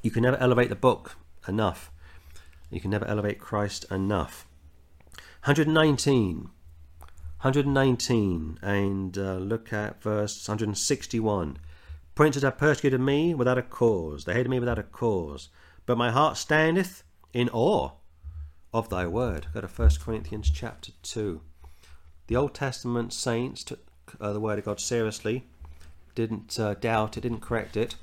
Speaker 1: You can never elevate the book enough. You can never elevate Christ enough. 119. 119. And uh, look at verse 161. Princes have persecuted me without a cause. They hated me without a cause. But my heart standeth in awe of thy word. Go to 1 Corinthians chapter 2. The Old Testament saints took uh, the word of God seriously, didn't uh, doubt it, didn't correct it.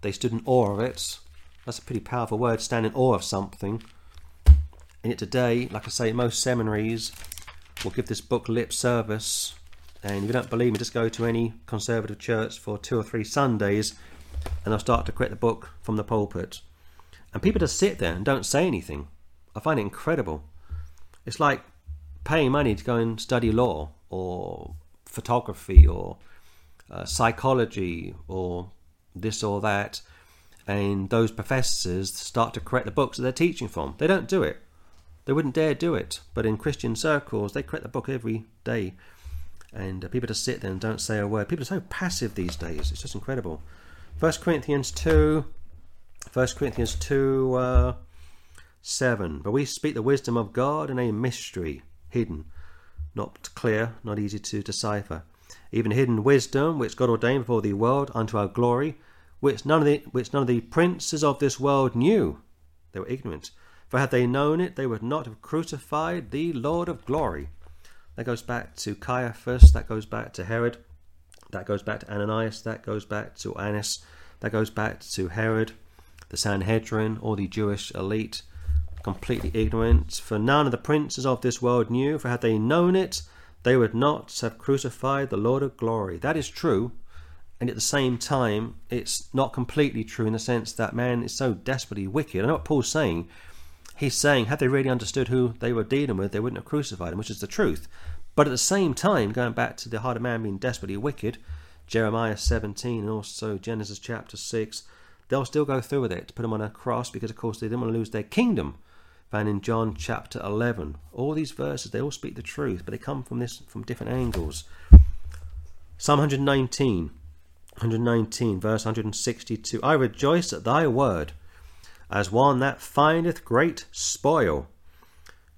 Speaker 1: They stood in awe of it. That's a pretty powerful word, stand in awe of something. And yet today, like I say, most seminaries will give this book lip service. And if you don't believe me, just go to any conservative church for two or three Sundays and they'll start to correct the book from the pulpit. And people just sit there and don't say anything. I find it incredible. It's like paying money to go and study law or photography or uh, psychology or this or that, and those professors start to correct the books that they're teaching from. They don't do it. They wouldn't dare do it. But in Christian circles, they correct the book every day. And uh, people just sit there and don't say a word. People are so passive these days. It's just incredible. First Corinthians 2, First Corinthians 2, uh, 7. But we speak the wisdom of God in a mystery, hidden, not clear, not easy to decipher. Even hidden wisdom, which God ordained before the world unto our glory, which none of the which none of the princes of this world knew. They were ignorant. For had they known it, they would not have crucified the Lord of glory. That goes back to Caiaphas, that goes back to Herod, that goes back to Ananias, that goes back to Annas, that goes back to Herod, the Sanhedrin, or the Jewish elite, completely ignorant. For none of the princes of this world knew, for had they known it, they would not have crucified the Lord of glory. That is true, and at the same time, it's not completely true in the sense that man is so desperately wicked. I know what Paul's saying. He's saying, had they really understood who they were dealing with, they wouldn't have crucified him, which is the truth. But at the same time, going back to the heart of man being desperately wicked, Jeremiah 17 and also Genesis chapter 6, they'll still go through with it to put him on a cross because, of course, they didn't want to lose their kingdom. Found in John chapter 11. All these verses, they all speak the truth, but they come from this from different angles. Psalm 119. 119, verse 162. I rejoice at thy word, as one that findeth great spoil.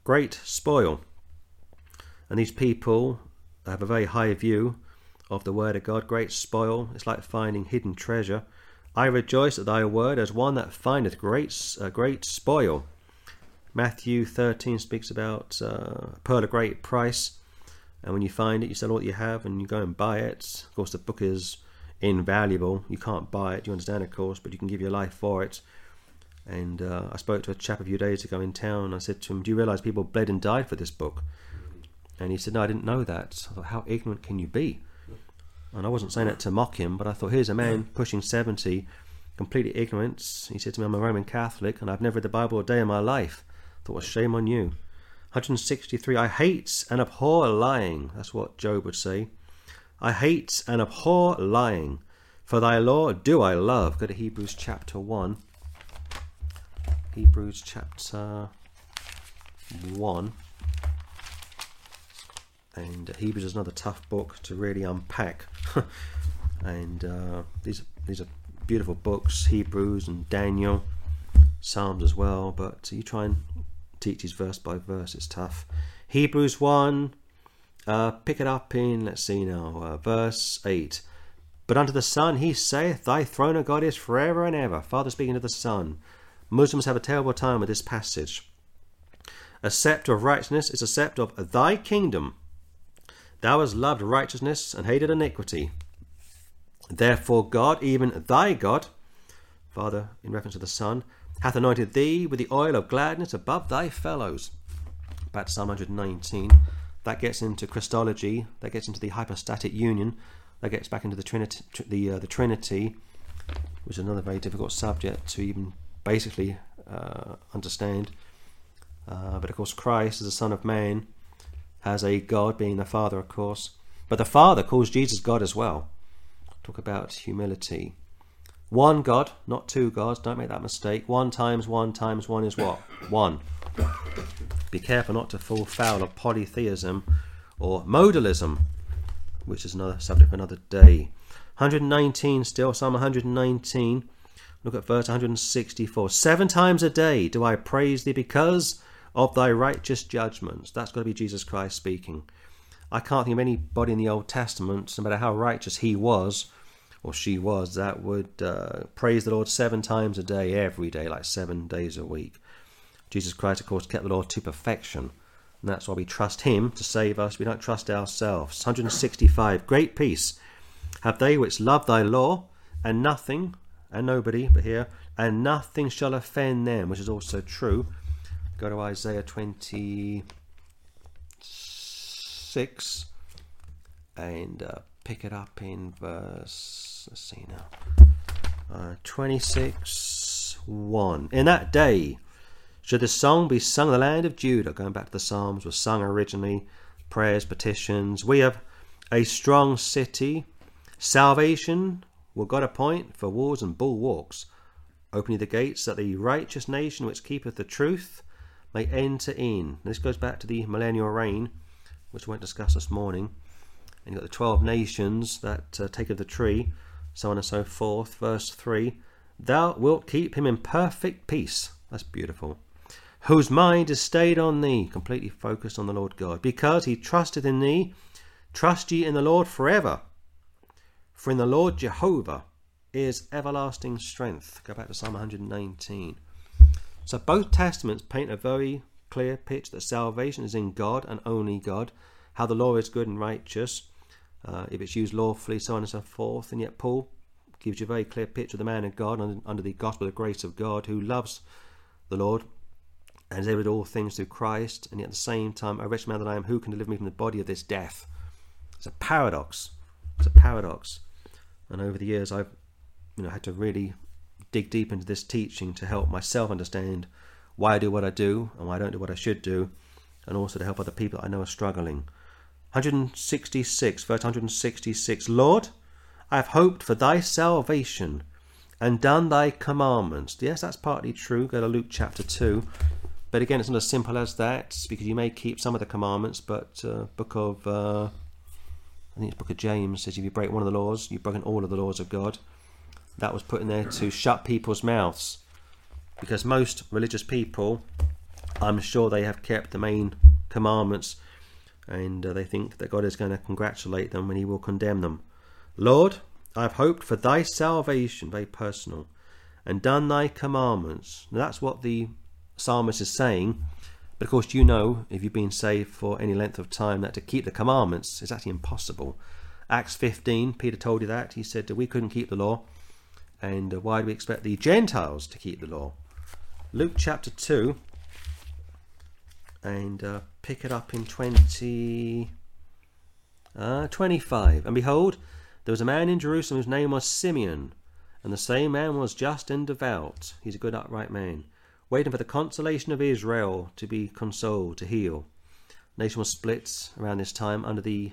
Speaker 1: Great spoil. And these people have a very high view of the word of God. Great spoil. It's like finding hidden treasure. I rejoice at thy word, as one that findeth great, uh, great spoil. Matthew 13 speaks about uh, pearl of great price. And when you find it, you sell all that you have and you go and buy it. Of course, the book is invaluable. You can't buy it, you understand, of course, but you can give your life for it. And uh, I spoke to a chap a few days ago in town. I said to him, Do you realize people bled and died for this book? And he said, No, I didn't know that. I thought, How ignorant can you be? And I wasn't saying that to mock him, but I thought, Here's a man pushing 70, completely ignorant. He said to me, I'm a Roman Catholic and I've never read the Bible a day in my life. I thought, Well, shame on you. 163, I hate and abhor lying. That's what Job would say. I hate and abhor lying. For thy law do I love. Go to Hebrews chapter 1. Hebrews chapter 1. And Hebrews is another tough book to really unpack. <laughs> and uh, these, these are beautiful books Hebrews and Daniel, Psalms as well. But you try and teach these verse by verse, it's tough. Hebrews 1 uh, pick it up in, let's see now, uh, verse 8. But unto the Son he saith, Thy throne, O God, is forever and ever. Father speaking to the Son. Muslims have a terrible time with this passage. A scepter of righteousness is a scepter of thy kingdom. Thou hast loved righteousness and hated iniquity. Therefore, God, even thy God, Father, in reference to the Son, hath anointed thee with the oil of gladness above thy fellows. Back to Psalm 119. That gets into Christology. That gets into the hypostatic union. That gets back into the Trinity, the uh, the Trinity, which is another very difficult subject to even basically uh, understand. Uh, but of course, Christ, as the Son of Man, has a God, being the Father, of course. But the Father calls Jesus God as well. Talk about humility. One God, not two gods, don't make that mistake. One times one times one is what? One. Be careful not to fall foul of polytheism or modalism, which is another subject for another day. 119 still, Psalm 119. Look at verse 164. Seven times a day do I praise thee because of thy righteous judgments. That's got to be Jesus Christ speaking. I can't think of anybody in the Old Testament, no matter how righteous he was or she was, that would uh, praise the Lord seven times a day, every day, like seven days a week. Jesus Christ, of course, kept the law to perfection. And that's why we trust him to save us. We don't trust ourselves. 165. Great peace have they which love thy law, and nothing, and nobody, but here, and nothing shall offend them, which is also true. Go to Isaiah 26 and uh, pick it up in verse, let's see now, uh, 26 1. In that day should the song be sung in the land of Judah, going back to the Psalms, was sung originally, prayers, petitions. We have a strong city, salvation will God appoint for wars and bulwarks, opening the gates that the righteous nation which keepeth the truth may enter in. This goes back to the millennial reign, which we won't discuss this morning. And you've got the 12 nations that uh, take of the tree, so on and so forth. Verse 3 Thou wilt keep him in perfect peace. That's beautiful. Whose mind is stayed on thee, completely focused on the Lord God, because he trusted in thee. Trust ye in the Lord forever. For in the Lord Jehovah is everlasting strength. Go back to Psalm 119. So both testaments paint a very clear picture that salvation is in God and only God, how the law is good and righteous, uh, if it's used lawfully, so on and so forth. And yet Paul gives you a very clear picture of the man of God under, the gospel of the grace of God who loves the Lord and is able to do all things through Christ, and yet at the same time, a wretched man that I am, who can deliver me from the body of this death? It's a paradox. It's a paradox. And over the years, I've you know had to really dig deep into this teaching to help myself understand why I do what I do and why I don't do what I should do, and also to help other people I know are struggling. 166, verse 166 Lord, I have hoped for thy salvation and done thy commandments. Yes, that's partly true. Go to Luke chapter 2. But again, it's not as simple as that because you may keep some of the commandments, but uh, book of, uh, I think it's book of James says if you break one of the laws, you've broken all of the laws of God that was put in there to shut people's mouths. Because most religious people, I'm sure they have kept the main commandments and uh, they think that God is going to congratulate them when He will condemn them. Lord, I have hoped for thy salvation, very personal, and done thy commandments. Now, that's what the psalmist is saying. But of course, you know, if you've been saved for any length of time, that to keep the commandments is actually impossible. Acts 15, Peter told you that. He said that we couldn't keep the law. And uh, why do we expect the Gentiles to keep the law? Luke chapter 2, and uh, pick it up in 20, uh, 25. And behold, there was a man in Jerusalem whose name was Simeon, and the same man was just and devout. He's a good, upright man, waiting for the consolation of Israel to be consoled, to heal. The nation was split around this time under the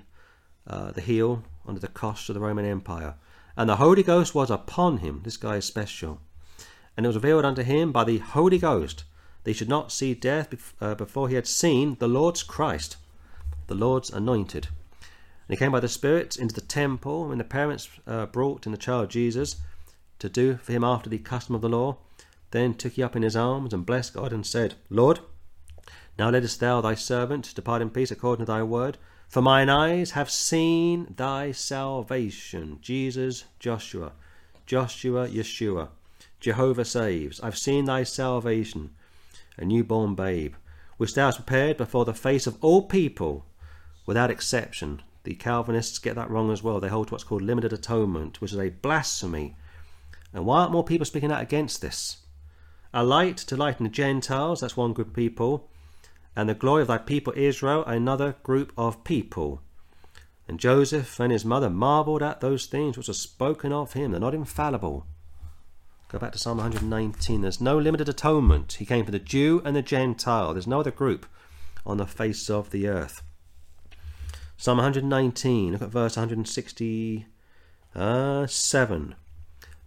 Speaker 1: uh, the heel, under the cost of the Roman Empire. And the Holy Ghost was upon him. This guy is special. And it was revealed unto him by the Holy Ghost that he should not see death uh, before he had seen the Lord's Christ, the Lord's anointed. And he came by the Spirit into the temple when the parents uh, brought in the child Jesus to do for him after the custom of the law. Then took he up in his arms and blessed God and said, Lord, now lettest thou thy servant depart in peace according to thy word. For mine eyes have seen thy salvation. Jesus, Joshua, Joshua, Yeshua. Jehovah saves. I've seen thy salvation, a newborn babe, which thou hast prepared before the face of all people, without exception. The Calvinists get that wrong as well. They hold to what's called limited atonement, which is a blasphemy. And why aren't more people speaking out against this? A light to lighten the Gentiles, that's one group of people, and the glory of thy people Israel, another group of people. And Joseph and his mother marveled at those things which are spoken of him. They're not infallible. Go back to Psalm 119. There's no limited atonement. He came for the Jew and the Gentile. There's no other group on the face of the earth. Psalm 119, look at verse 167. Uh,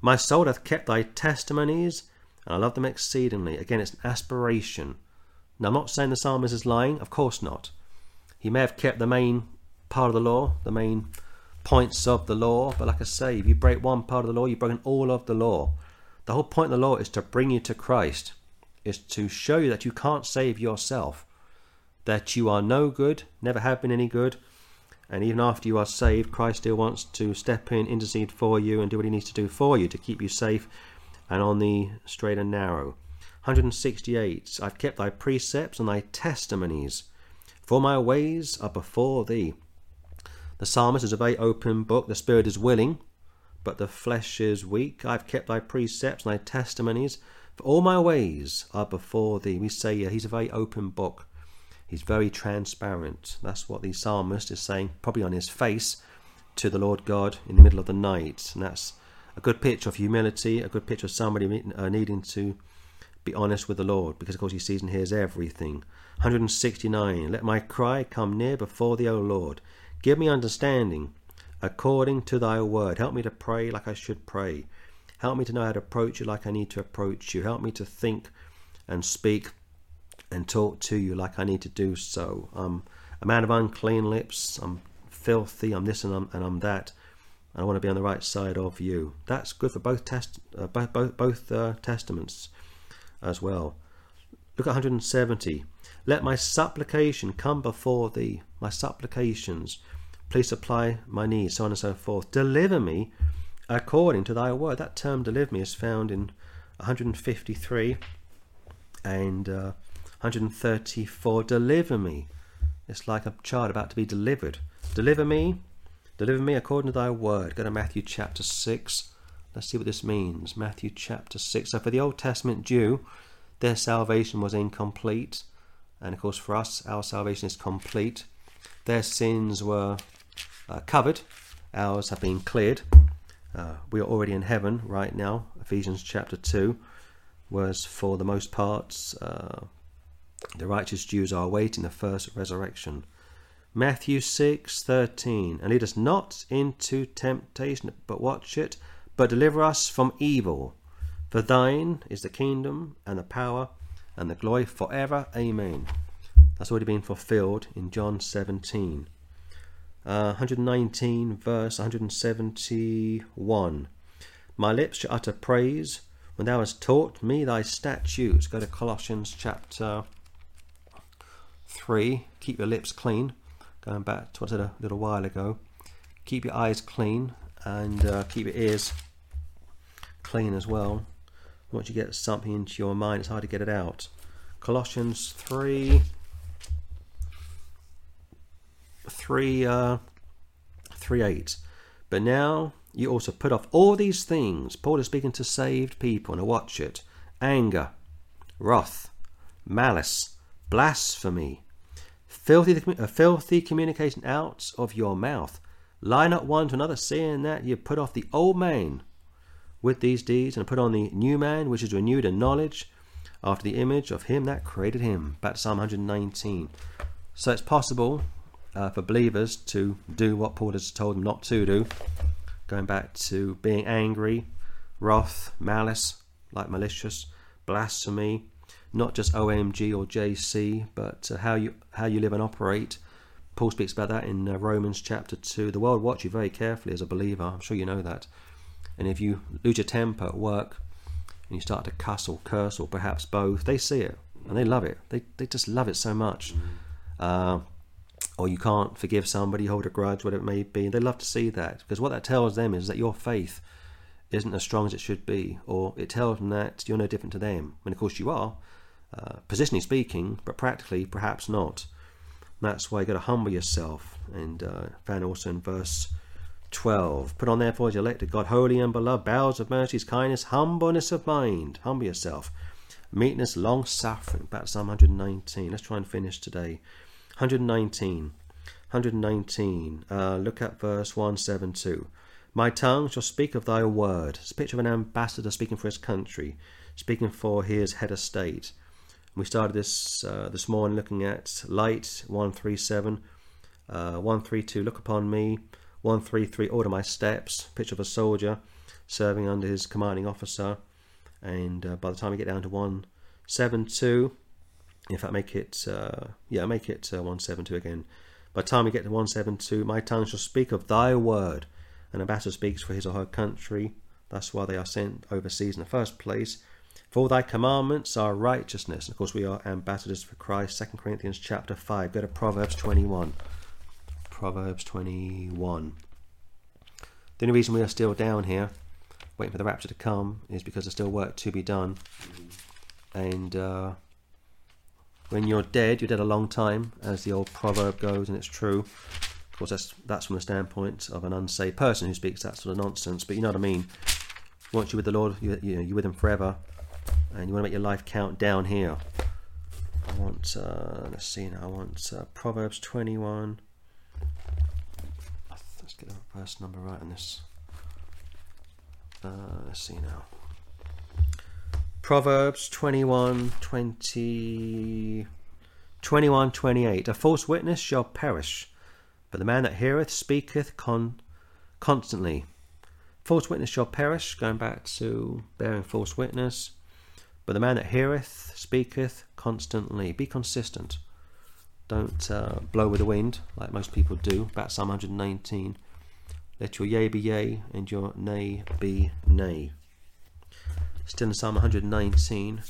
Speaker 1: My soul hath kept thy testimonies, and I love them exceedingly. Again, it's an aspiration. Now, I'm not saying the psalmist is lying, of course not. He may have kept the main part of the law, the main points of the law, but like I say, if you break one part of the law, you've broken all of the law. The whole point of the law is to bring you to Christ, is to show you that you can't save yourself, that you are no good, never have been any good, and even after you are saved, Christ still wants to step in, intercede for you, and do what he needs to do for you to keep you safe and on the straight and narrow. 168 I've kept thy precepts and thy testimonies, for my ways are before thee. The psalmist is a very open book. The spirit is willing, but the flesh is weak. I've kept thy precepts and thy testimonies, for all my ways are before thee. We say yeah, he's a very open book. He's very transparent. That's what the psalmist is saying, probably on his face, to the Lord God in the middle of the night. And that's a good picture of humility, a good picture of somebody uh, needing to be honest with the Lord, because of course he sees and hears everything. 169. Let my cry come near before thee, O Lord. Give me understanding according to thy word. Help me to pray like I should pray. Help me to know how to approach you like I need to approach you. Help me to think and speak and talk to you like I need to do so. I'm a man of unclean lips. I'm filthy. I'm this and I'm, and I'm that. I want to be on the right side of you. That's good for both test, uh, both both, both uh, testaments as well. Look at 170. Let my supplication come before thee. My supplications Please supply my needs, so on and so forth. Deliver me according to thy word. That term deliver me is found in 153 and uh, 134. Deliver me. It's like a child about to be delivered. Deliver me. Deliver me according to thy word. Go to Matthew chapter 6. Let's see what this means. Matthew chapter 6. So for the Old Testament Jew, their salvation was incomplete. And of course, for us, our salvation is complete. Their sins were uh, covered, ours have been cleared. Uh, we are already in heaven right now. Ephesians chapter 2 was for the most part, uh, the righteous Jews are awaiting the first resurrection. Matthew 6:13 and lead us not into temptation but watch it but deliver us from evil for thine is the kingdom and the power and the glory forever amen that's already been fulfilled in John 17 uh, 119, verse 171. My lips shall utter praise when thou hast taught me thy statutes. Go to Colossians chapter 3. Keep your lips clean. Going back to what I said a little while ago. Keep your eyes clean and uh, keep your ears clean as well. Once you get something into your mind, it's hard to get it out. Colossians 3 3 uh, 3 8. But now you also put off all these things. Paul is speaking to saved people. Now watch it anger, wrath, malice, blasphemy, filthy, uh, filthy communication out of your mouth. Lie not one to another, saying that you put off the old man with these deeds and put on the new man, which is renewed in knowledge after the image of him that created him. Back to Psalm 119. So it's possible uh, for believers to do what Paul has told them not to do. Going back to being angry, wrath, malice, like malicious, blasphemy, not just OMG or JC, but uh, how you how you live and operate. Paul speaks about that in uh, Romans chapter 2. The world watch you very carefully as a believer. I'm sure you know that. And if you lose your temper at work and you start to cuss or curse or perhaps both, they see it and they love it. They, they just love it so much. Uh, or you can't forgive somebody, hold a grudge, whatever it may be. They love to see that because what that tells them is that your faith isn't as strong as it should be, or it tells them that you're no different to them. When of course you are, uh, positionally speaking, but practically perhaps not. That's why you got to humble yourself. And uh, found also in verse 12. Put on therefore as elected God, holy and beloved, bowels of mercies, kindness, humbleness of mind. Humble yourself. Meekness, long suffering. To Psalm 119. Let's try and finish today. 119. 119. Uh, look at verse 172. My tongue shall speak of thy word. It's a picture of an ambassador speaking for his country, speaking for his head of state. We started this uh, this morning looking at light 137, uh, 132. Look upon me. 133. Order my steps. Picture of a soldier serving under his commanding officer. And uh, by the time we get down to 172, in fact, make it uh, yeah, make it uh, 172 again. By the time we get to 172, my tongue shall speak of thy word. An ambassador speaks for his or her country. That's why they are sent overseas in the first place. For thy commandments are righteousness. Of course, we are ambassadors for Christ. 2 Corinthians chapter 5. Go to Proverbs 21. Proverbs 21. The only reason we are still down here, waiting for the rapture to come, is because there's still work to be done. And uh, when you're dead, you're dead a long time, as the old proverb goes, and it's true. Of course, that's that's from the standpoint of an unsaved person who speaks that sort of nonsense. But you know what I mean. Once you're with the Lord, you, you know, you're with Him forever, and you want to make your life count down here. I want, uh, let's see now. I want uh, Proverbs 21. Let's get the verse number right on this. Uh, let's see now. Proverbs 21, 20, 21, 28. A false witness shall perish, but the man that heareth speaketh con, constantly. False witness shall perish, going back to bearing false witness, but the man that heareth speaketh constantly. Be consistent. Don't uh, blow with the wind like most people do. Back Psalm 119. Let your yea be yea and your nay be nay still in Psalm 119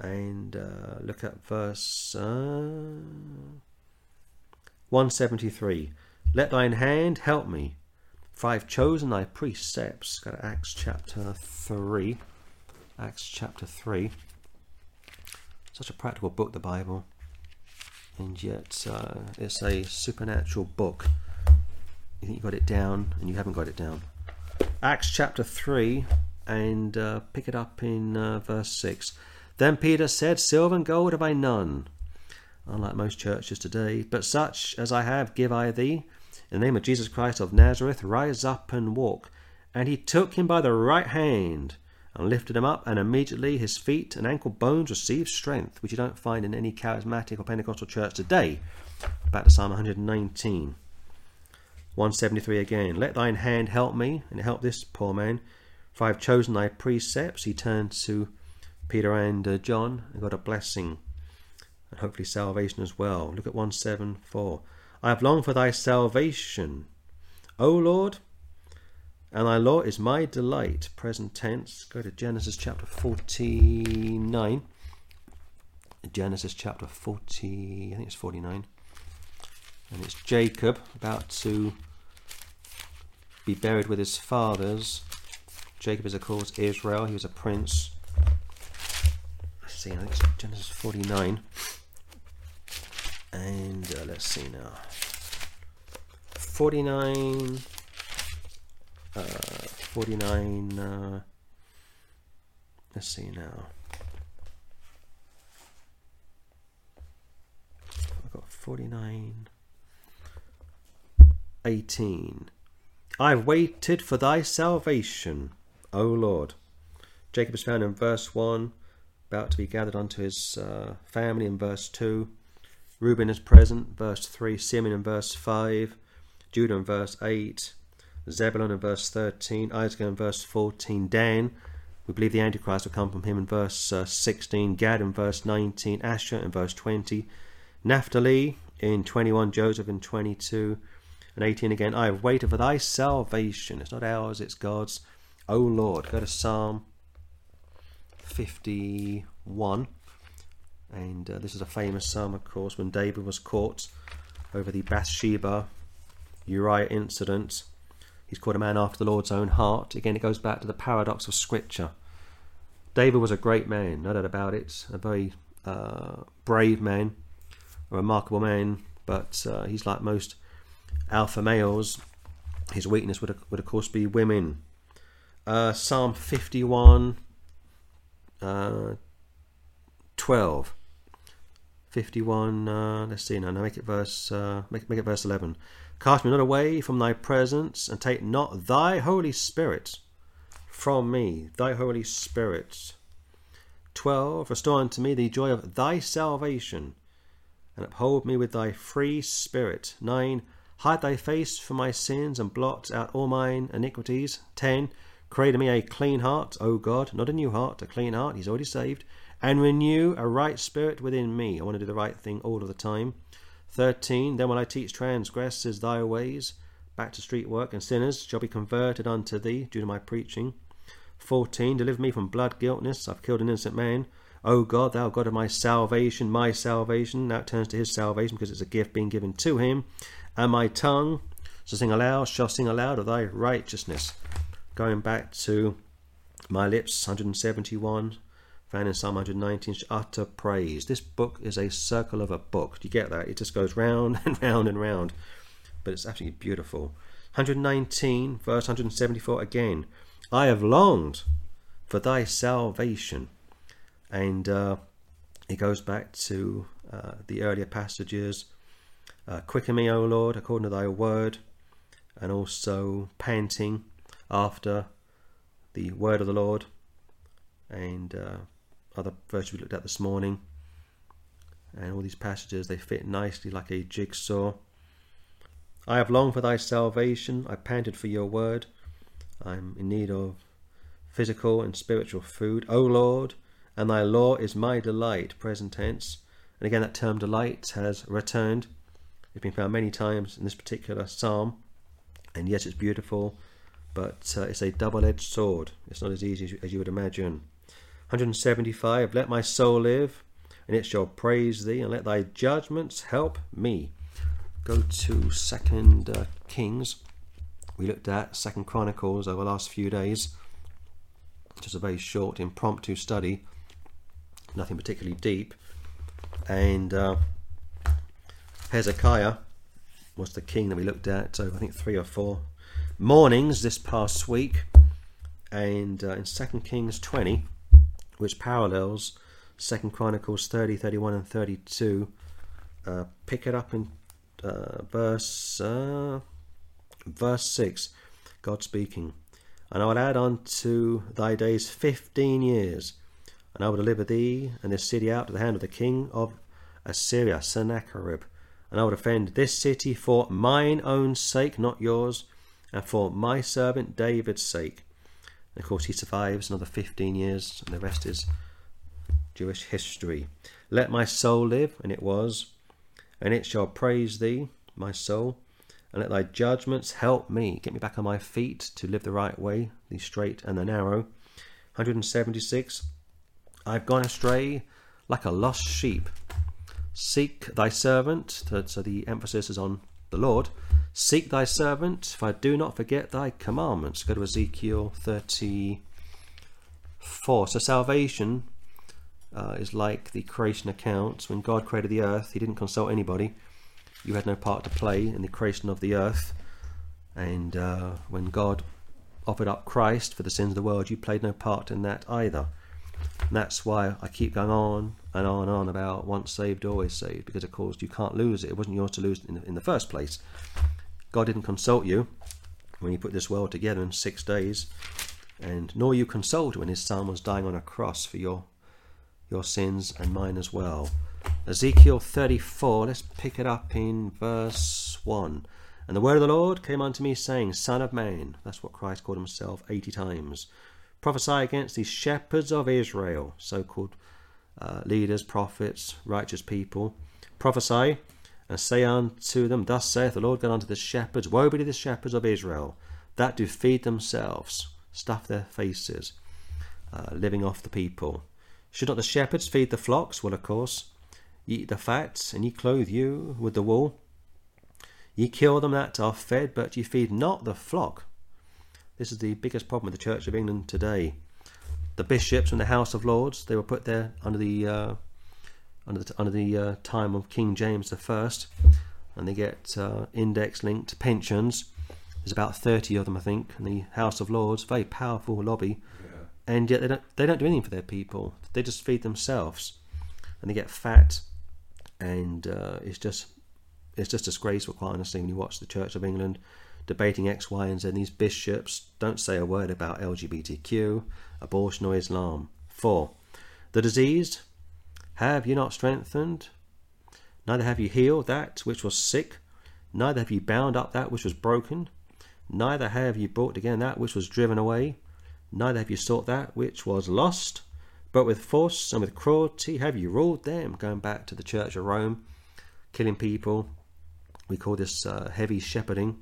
Speaker 1: and uh, look at verse uh, 173. Let thine hand help me, for I have chosen thy precepts. Go to Acts chapter 3. Acts chapter 3. Such a practical book, the Bible, and yet uh, it's a supernatural book. You think you got it down, and you haven't got it down. Acts chapter 3 and uh, pick it up in uh, verse 6. Then Peter said, Silver and gold have I none, unlike most churches today, but such as I have give I thee. In the name of Jesus Christ of Nazareth, rise up and walk. And he took him by the right hand and lifted him up, and immediately his feet and ankle bones received strength, which you don't find in any charismatic or Pentecostal church today. Back to Psalm 119. 173 again. Let thine hand help me, and help this poor man for I have chosen thy precepts. He turned to Peter and uh, John and got a blessing and hopefully salvation as well. Look at 174. I have longed for thy salvation, O Lord, and thy law is my delight. Present tense. Go to Genesis chapter 49. Genesis chapter 40, I think it's 49. And it's Jacob about to be buried with his fathers Jacob is, of course, Israel. He was a prince. Let's see, I think it's Genesis 49. And uh, let's see now. 49. Uh, 49. Uh, let's see now. I've got 49. 18. I've waited for thy salvation. O Lord. Jacob is found in verse 1, about to be gathered unto his uh, family in verse 2. Reuben is present, verse 3. Simeon in verse 5. Judah in verse 8. Zebulun in verse 13. Issachar in verse 14. Dan, we believe the Antichrist will come from him in verse uh, 16. Gad in verse 19. Asher in verse 20. Naphtali in 21. Joseph in 22. And 18 again. I have waited for thy salvation. It's not ours, it's God's. O Lord. Go to Psalm 51. And uh, this is a famous psalm, of course, when David was caught over the Bathsheba Uriah incident. He's called a man after the Lord's own heart. Again, it goes back to the paradox of Scripture. David was a great man, no doubt about it, a very uh, brave man, a remarkable man but uh, he's like most alpha males. His weakness would, would of course, be women. Uh, Psalm 51, uh, 12. 51, uh, let's see now, now make it verse, uh, make, make it verse 11. Cast me not away from thy presence, and take not thy Holy Spirit from me, thy Holy Spirit. 12. Restore unto me the joy of thy salvation, and uphold me with thy free spirit. 9. Hide thy face from my sins, and blot out all mine iniquities. 10. Create in me a clean heart, O God, not a new heart, a clean heart. He's already saved and renew a right spirit within me. I want to do the right thing all of the time. 13. Then will I teach transgressors thy ways. Back to street work, and sinners shall be converted unto thee due to my preaching. 14. Deliver me from blood guiltness. I've killed an innocent man. O God, thou God of my salvation, my salvation. Now it turns to his salvation because it's a gift being given to him. And my tongue shall sing aloud, shall sing aloud of thy righteousness. Going back to my lips, 171 found in Psalm 119, utter praise. This book is a circle of a book. Do you get that? It just goes round <laughs> and round and round, but it's absolutely beautiful. 119, verse 174 again. I have longed for thy salvation. And uh, it goes back to uh, the earlier passages. Uh, Quicken me, O Lord, according to thy word, and also panting after the word of the Lord. And uh, other verses we looked at this morning. And all these passages, they fit nicely like a jigsaw. I have longed for thy salvation. I panted for your word. I'm in need of physical and spiritual food. O Lord, and thy law is my delight, present tense. And again, that term delight has returned. It's been found many times in this particular psalm. And yes, it's beautiful, but uh, it's a double edged sword. It's not as easy as you, as you would imagine. 175 Let my soul live, and it shall praise thee, and let thy judgments help me. Go to Second uh, Kings. We looked at Second Chronicles over the last few days. Just a very short, impromptu study, nothing particularly deep. And uh, Hezekiah was the king that we looked at over, I think, three or four mornings this past week. And uh, in Second Kings 20, which parallels Second Chronicles 30, 31, and 32. Uh, pick it up in uh, verse uh, verse 6. God speaking. And I will add unto thy days fifteen years, and I will deliver thee and this city out to the hand of the king of Assyria, Sennacherib. And I will defend this city for mine own sake, not yours, and for my servant David's sake. Of course, he survives another 15 years, and the rest is Jewish history. Let my soul live, and it was, and it shall praise thee, my soul, and let thy judgments help me, get me back on my feet to live the right way, the straight and the narrow. 176. I've gone astray like a lost sheep. Seek thy servant, so the emphasis is on the Lord. Seek thy servant, if I do not forget thy commandments. Go to Ezekiel 34. So salvation uh, is like the creation accounts. When God created the earth, he didn't consult anybody. You had no part to play in the creation of the earth. And uh, when God offered up Christ for the sins of the world, you played no part in that either. And that's why I keep going on and on and on about once saved, always saved, because of course you can't lose it. It wasn't yours to lose in the, in the first place. God didn't consult you when He put this world together in six days, and nor you consoled when His Son was dying on a cross for your your sins and mine as well. Ezekiel 34, let's pick it up in verse 1. And the word of the Lord came unto me, saying, Son of man, that's what Christ called himself 80 times, prophesy against these shepherds of Israel, so called uh, leaders, prophets, righteous people. Prophesy and say unto them, Thus saith the Lord God unto the shepherds, Woe be to the shepherds of Israel, that do feed themselves, stuff their faces, uh, living off the people. Should not the shepherds feed the flocks? Well, of course. Ye eat the fat, and ye clothe you with the wool. Ye kill them that are fed, but ye feed not the flock. This is the biggest problem with the Church of England today. The bishops and the House of Lords, they were put there under the uh, under the, under the uh, time of King James I, and they get uh, index linked pensions. There's about 30 of them, I think, in the House of Lords, very powerful lobby.
Speaker 2: Yeah.
Speaker 1: And yet they don't, they don't do anything for their people. They just feed themselves. And they get fat. And uh, it's just it's just disgraceful, quite honestly, when you watch the Church of England debating X, Y, and Z. These bishops don't say a word about LGBTQ, abortion, or Islam. 4. The diseased, have you not strengthened? Neither have you healed that which was sick, neither have you bound up that which was broken, neither have you brought again that which was driven away, neither have you sought that which was lost, but with force and with cruelty have you ruled them. Going back to the Church of Rome, killing people. We call this uh, heavy shepherding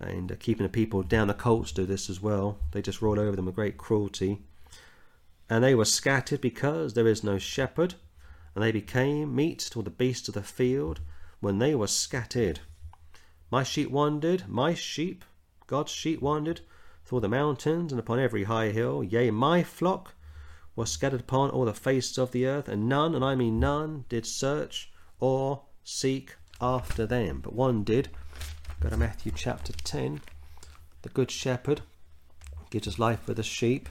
Speaker 1: and uh, keeping the people down. The cults do this as well. They just rule over them with great cruelty. And they were scattered because there is no shepherd and they became meat to the beasts of the field when they were scattered. My sheep wandered, my sheep, God's sheep wandered through the mountains and upon every high hill. Yea, my flock was scattered upon all the face of the earth, and none, and I mean none, did search or seek after them. But one did. Go to Matthew chapter 10. The Good Shepherd gives us life for the sheep.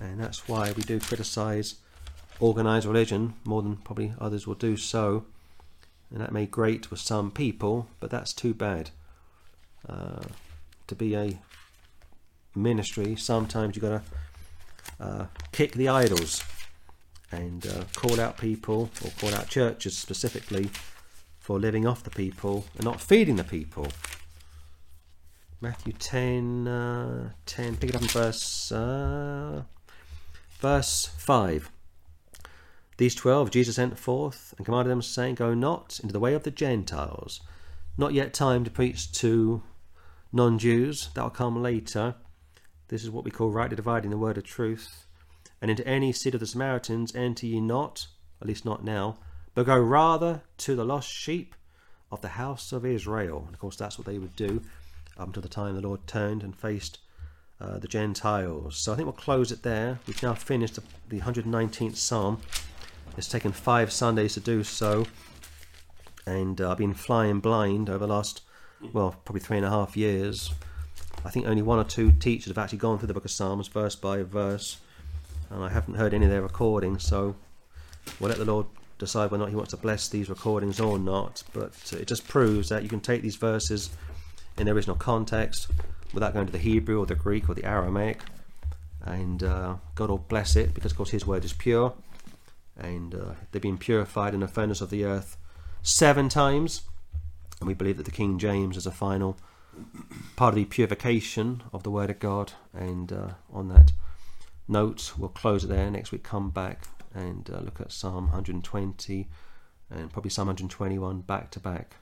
Speaker 1: And that's why we do criticize organized religion more than probably others will do so. And that may grate with some people, but that's too bad. Uh, to be a ministry, sometimes you've got to uh, kick the idols and uh, call out people or call out churches specifically for living off the people and not feeding the people. Matthew 10, uh, 10 pick it up in verse, uh, verse 5. These twelve Jesus sent forth and commanded them, saying, Go not into the way of the Gentiles. Not yet time to preach to non Jews, that will come later. This is what we call rightly dividing the word of truth. And into any city of the Samaritans enter ye not, at least not now, but go rather to the lost sheep of the house of Israel. And of course, that's what they would do up until the time the Lord turned and faced uh, the Gentiles. So I think we'll close it there. We've now finished the, the 119th Psalm. It's taken five Sundays to do so, and uh, I've been flying blind over the last, well, probably three and a half years. I think only one or two teachers have actually gone through the book of Psalms verse by verse, and I haven't heard any of their recordings, so we'll let the Lord decide whether or not He wants to bless these recordings or not. But uh, it just proves that you can take these verses in their original context without going to the Hebrew or the Greek or the Aramaic, and uh, God will bless it because, of course, His word is pure and uh, they've been purified in the furnace of the earth seven times. And we believe that the King James is a final part of the purification of the Word of God. And uh, on that note, we'll close it there. Next week, come back and uh, look at Psalm 120 and probably Psalm 121 back to back.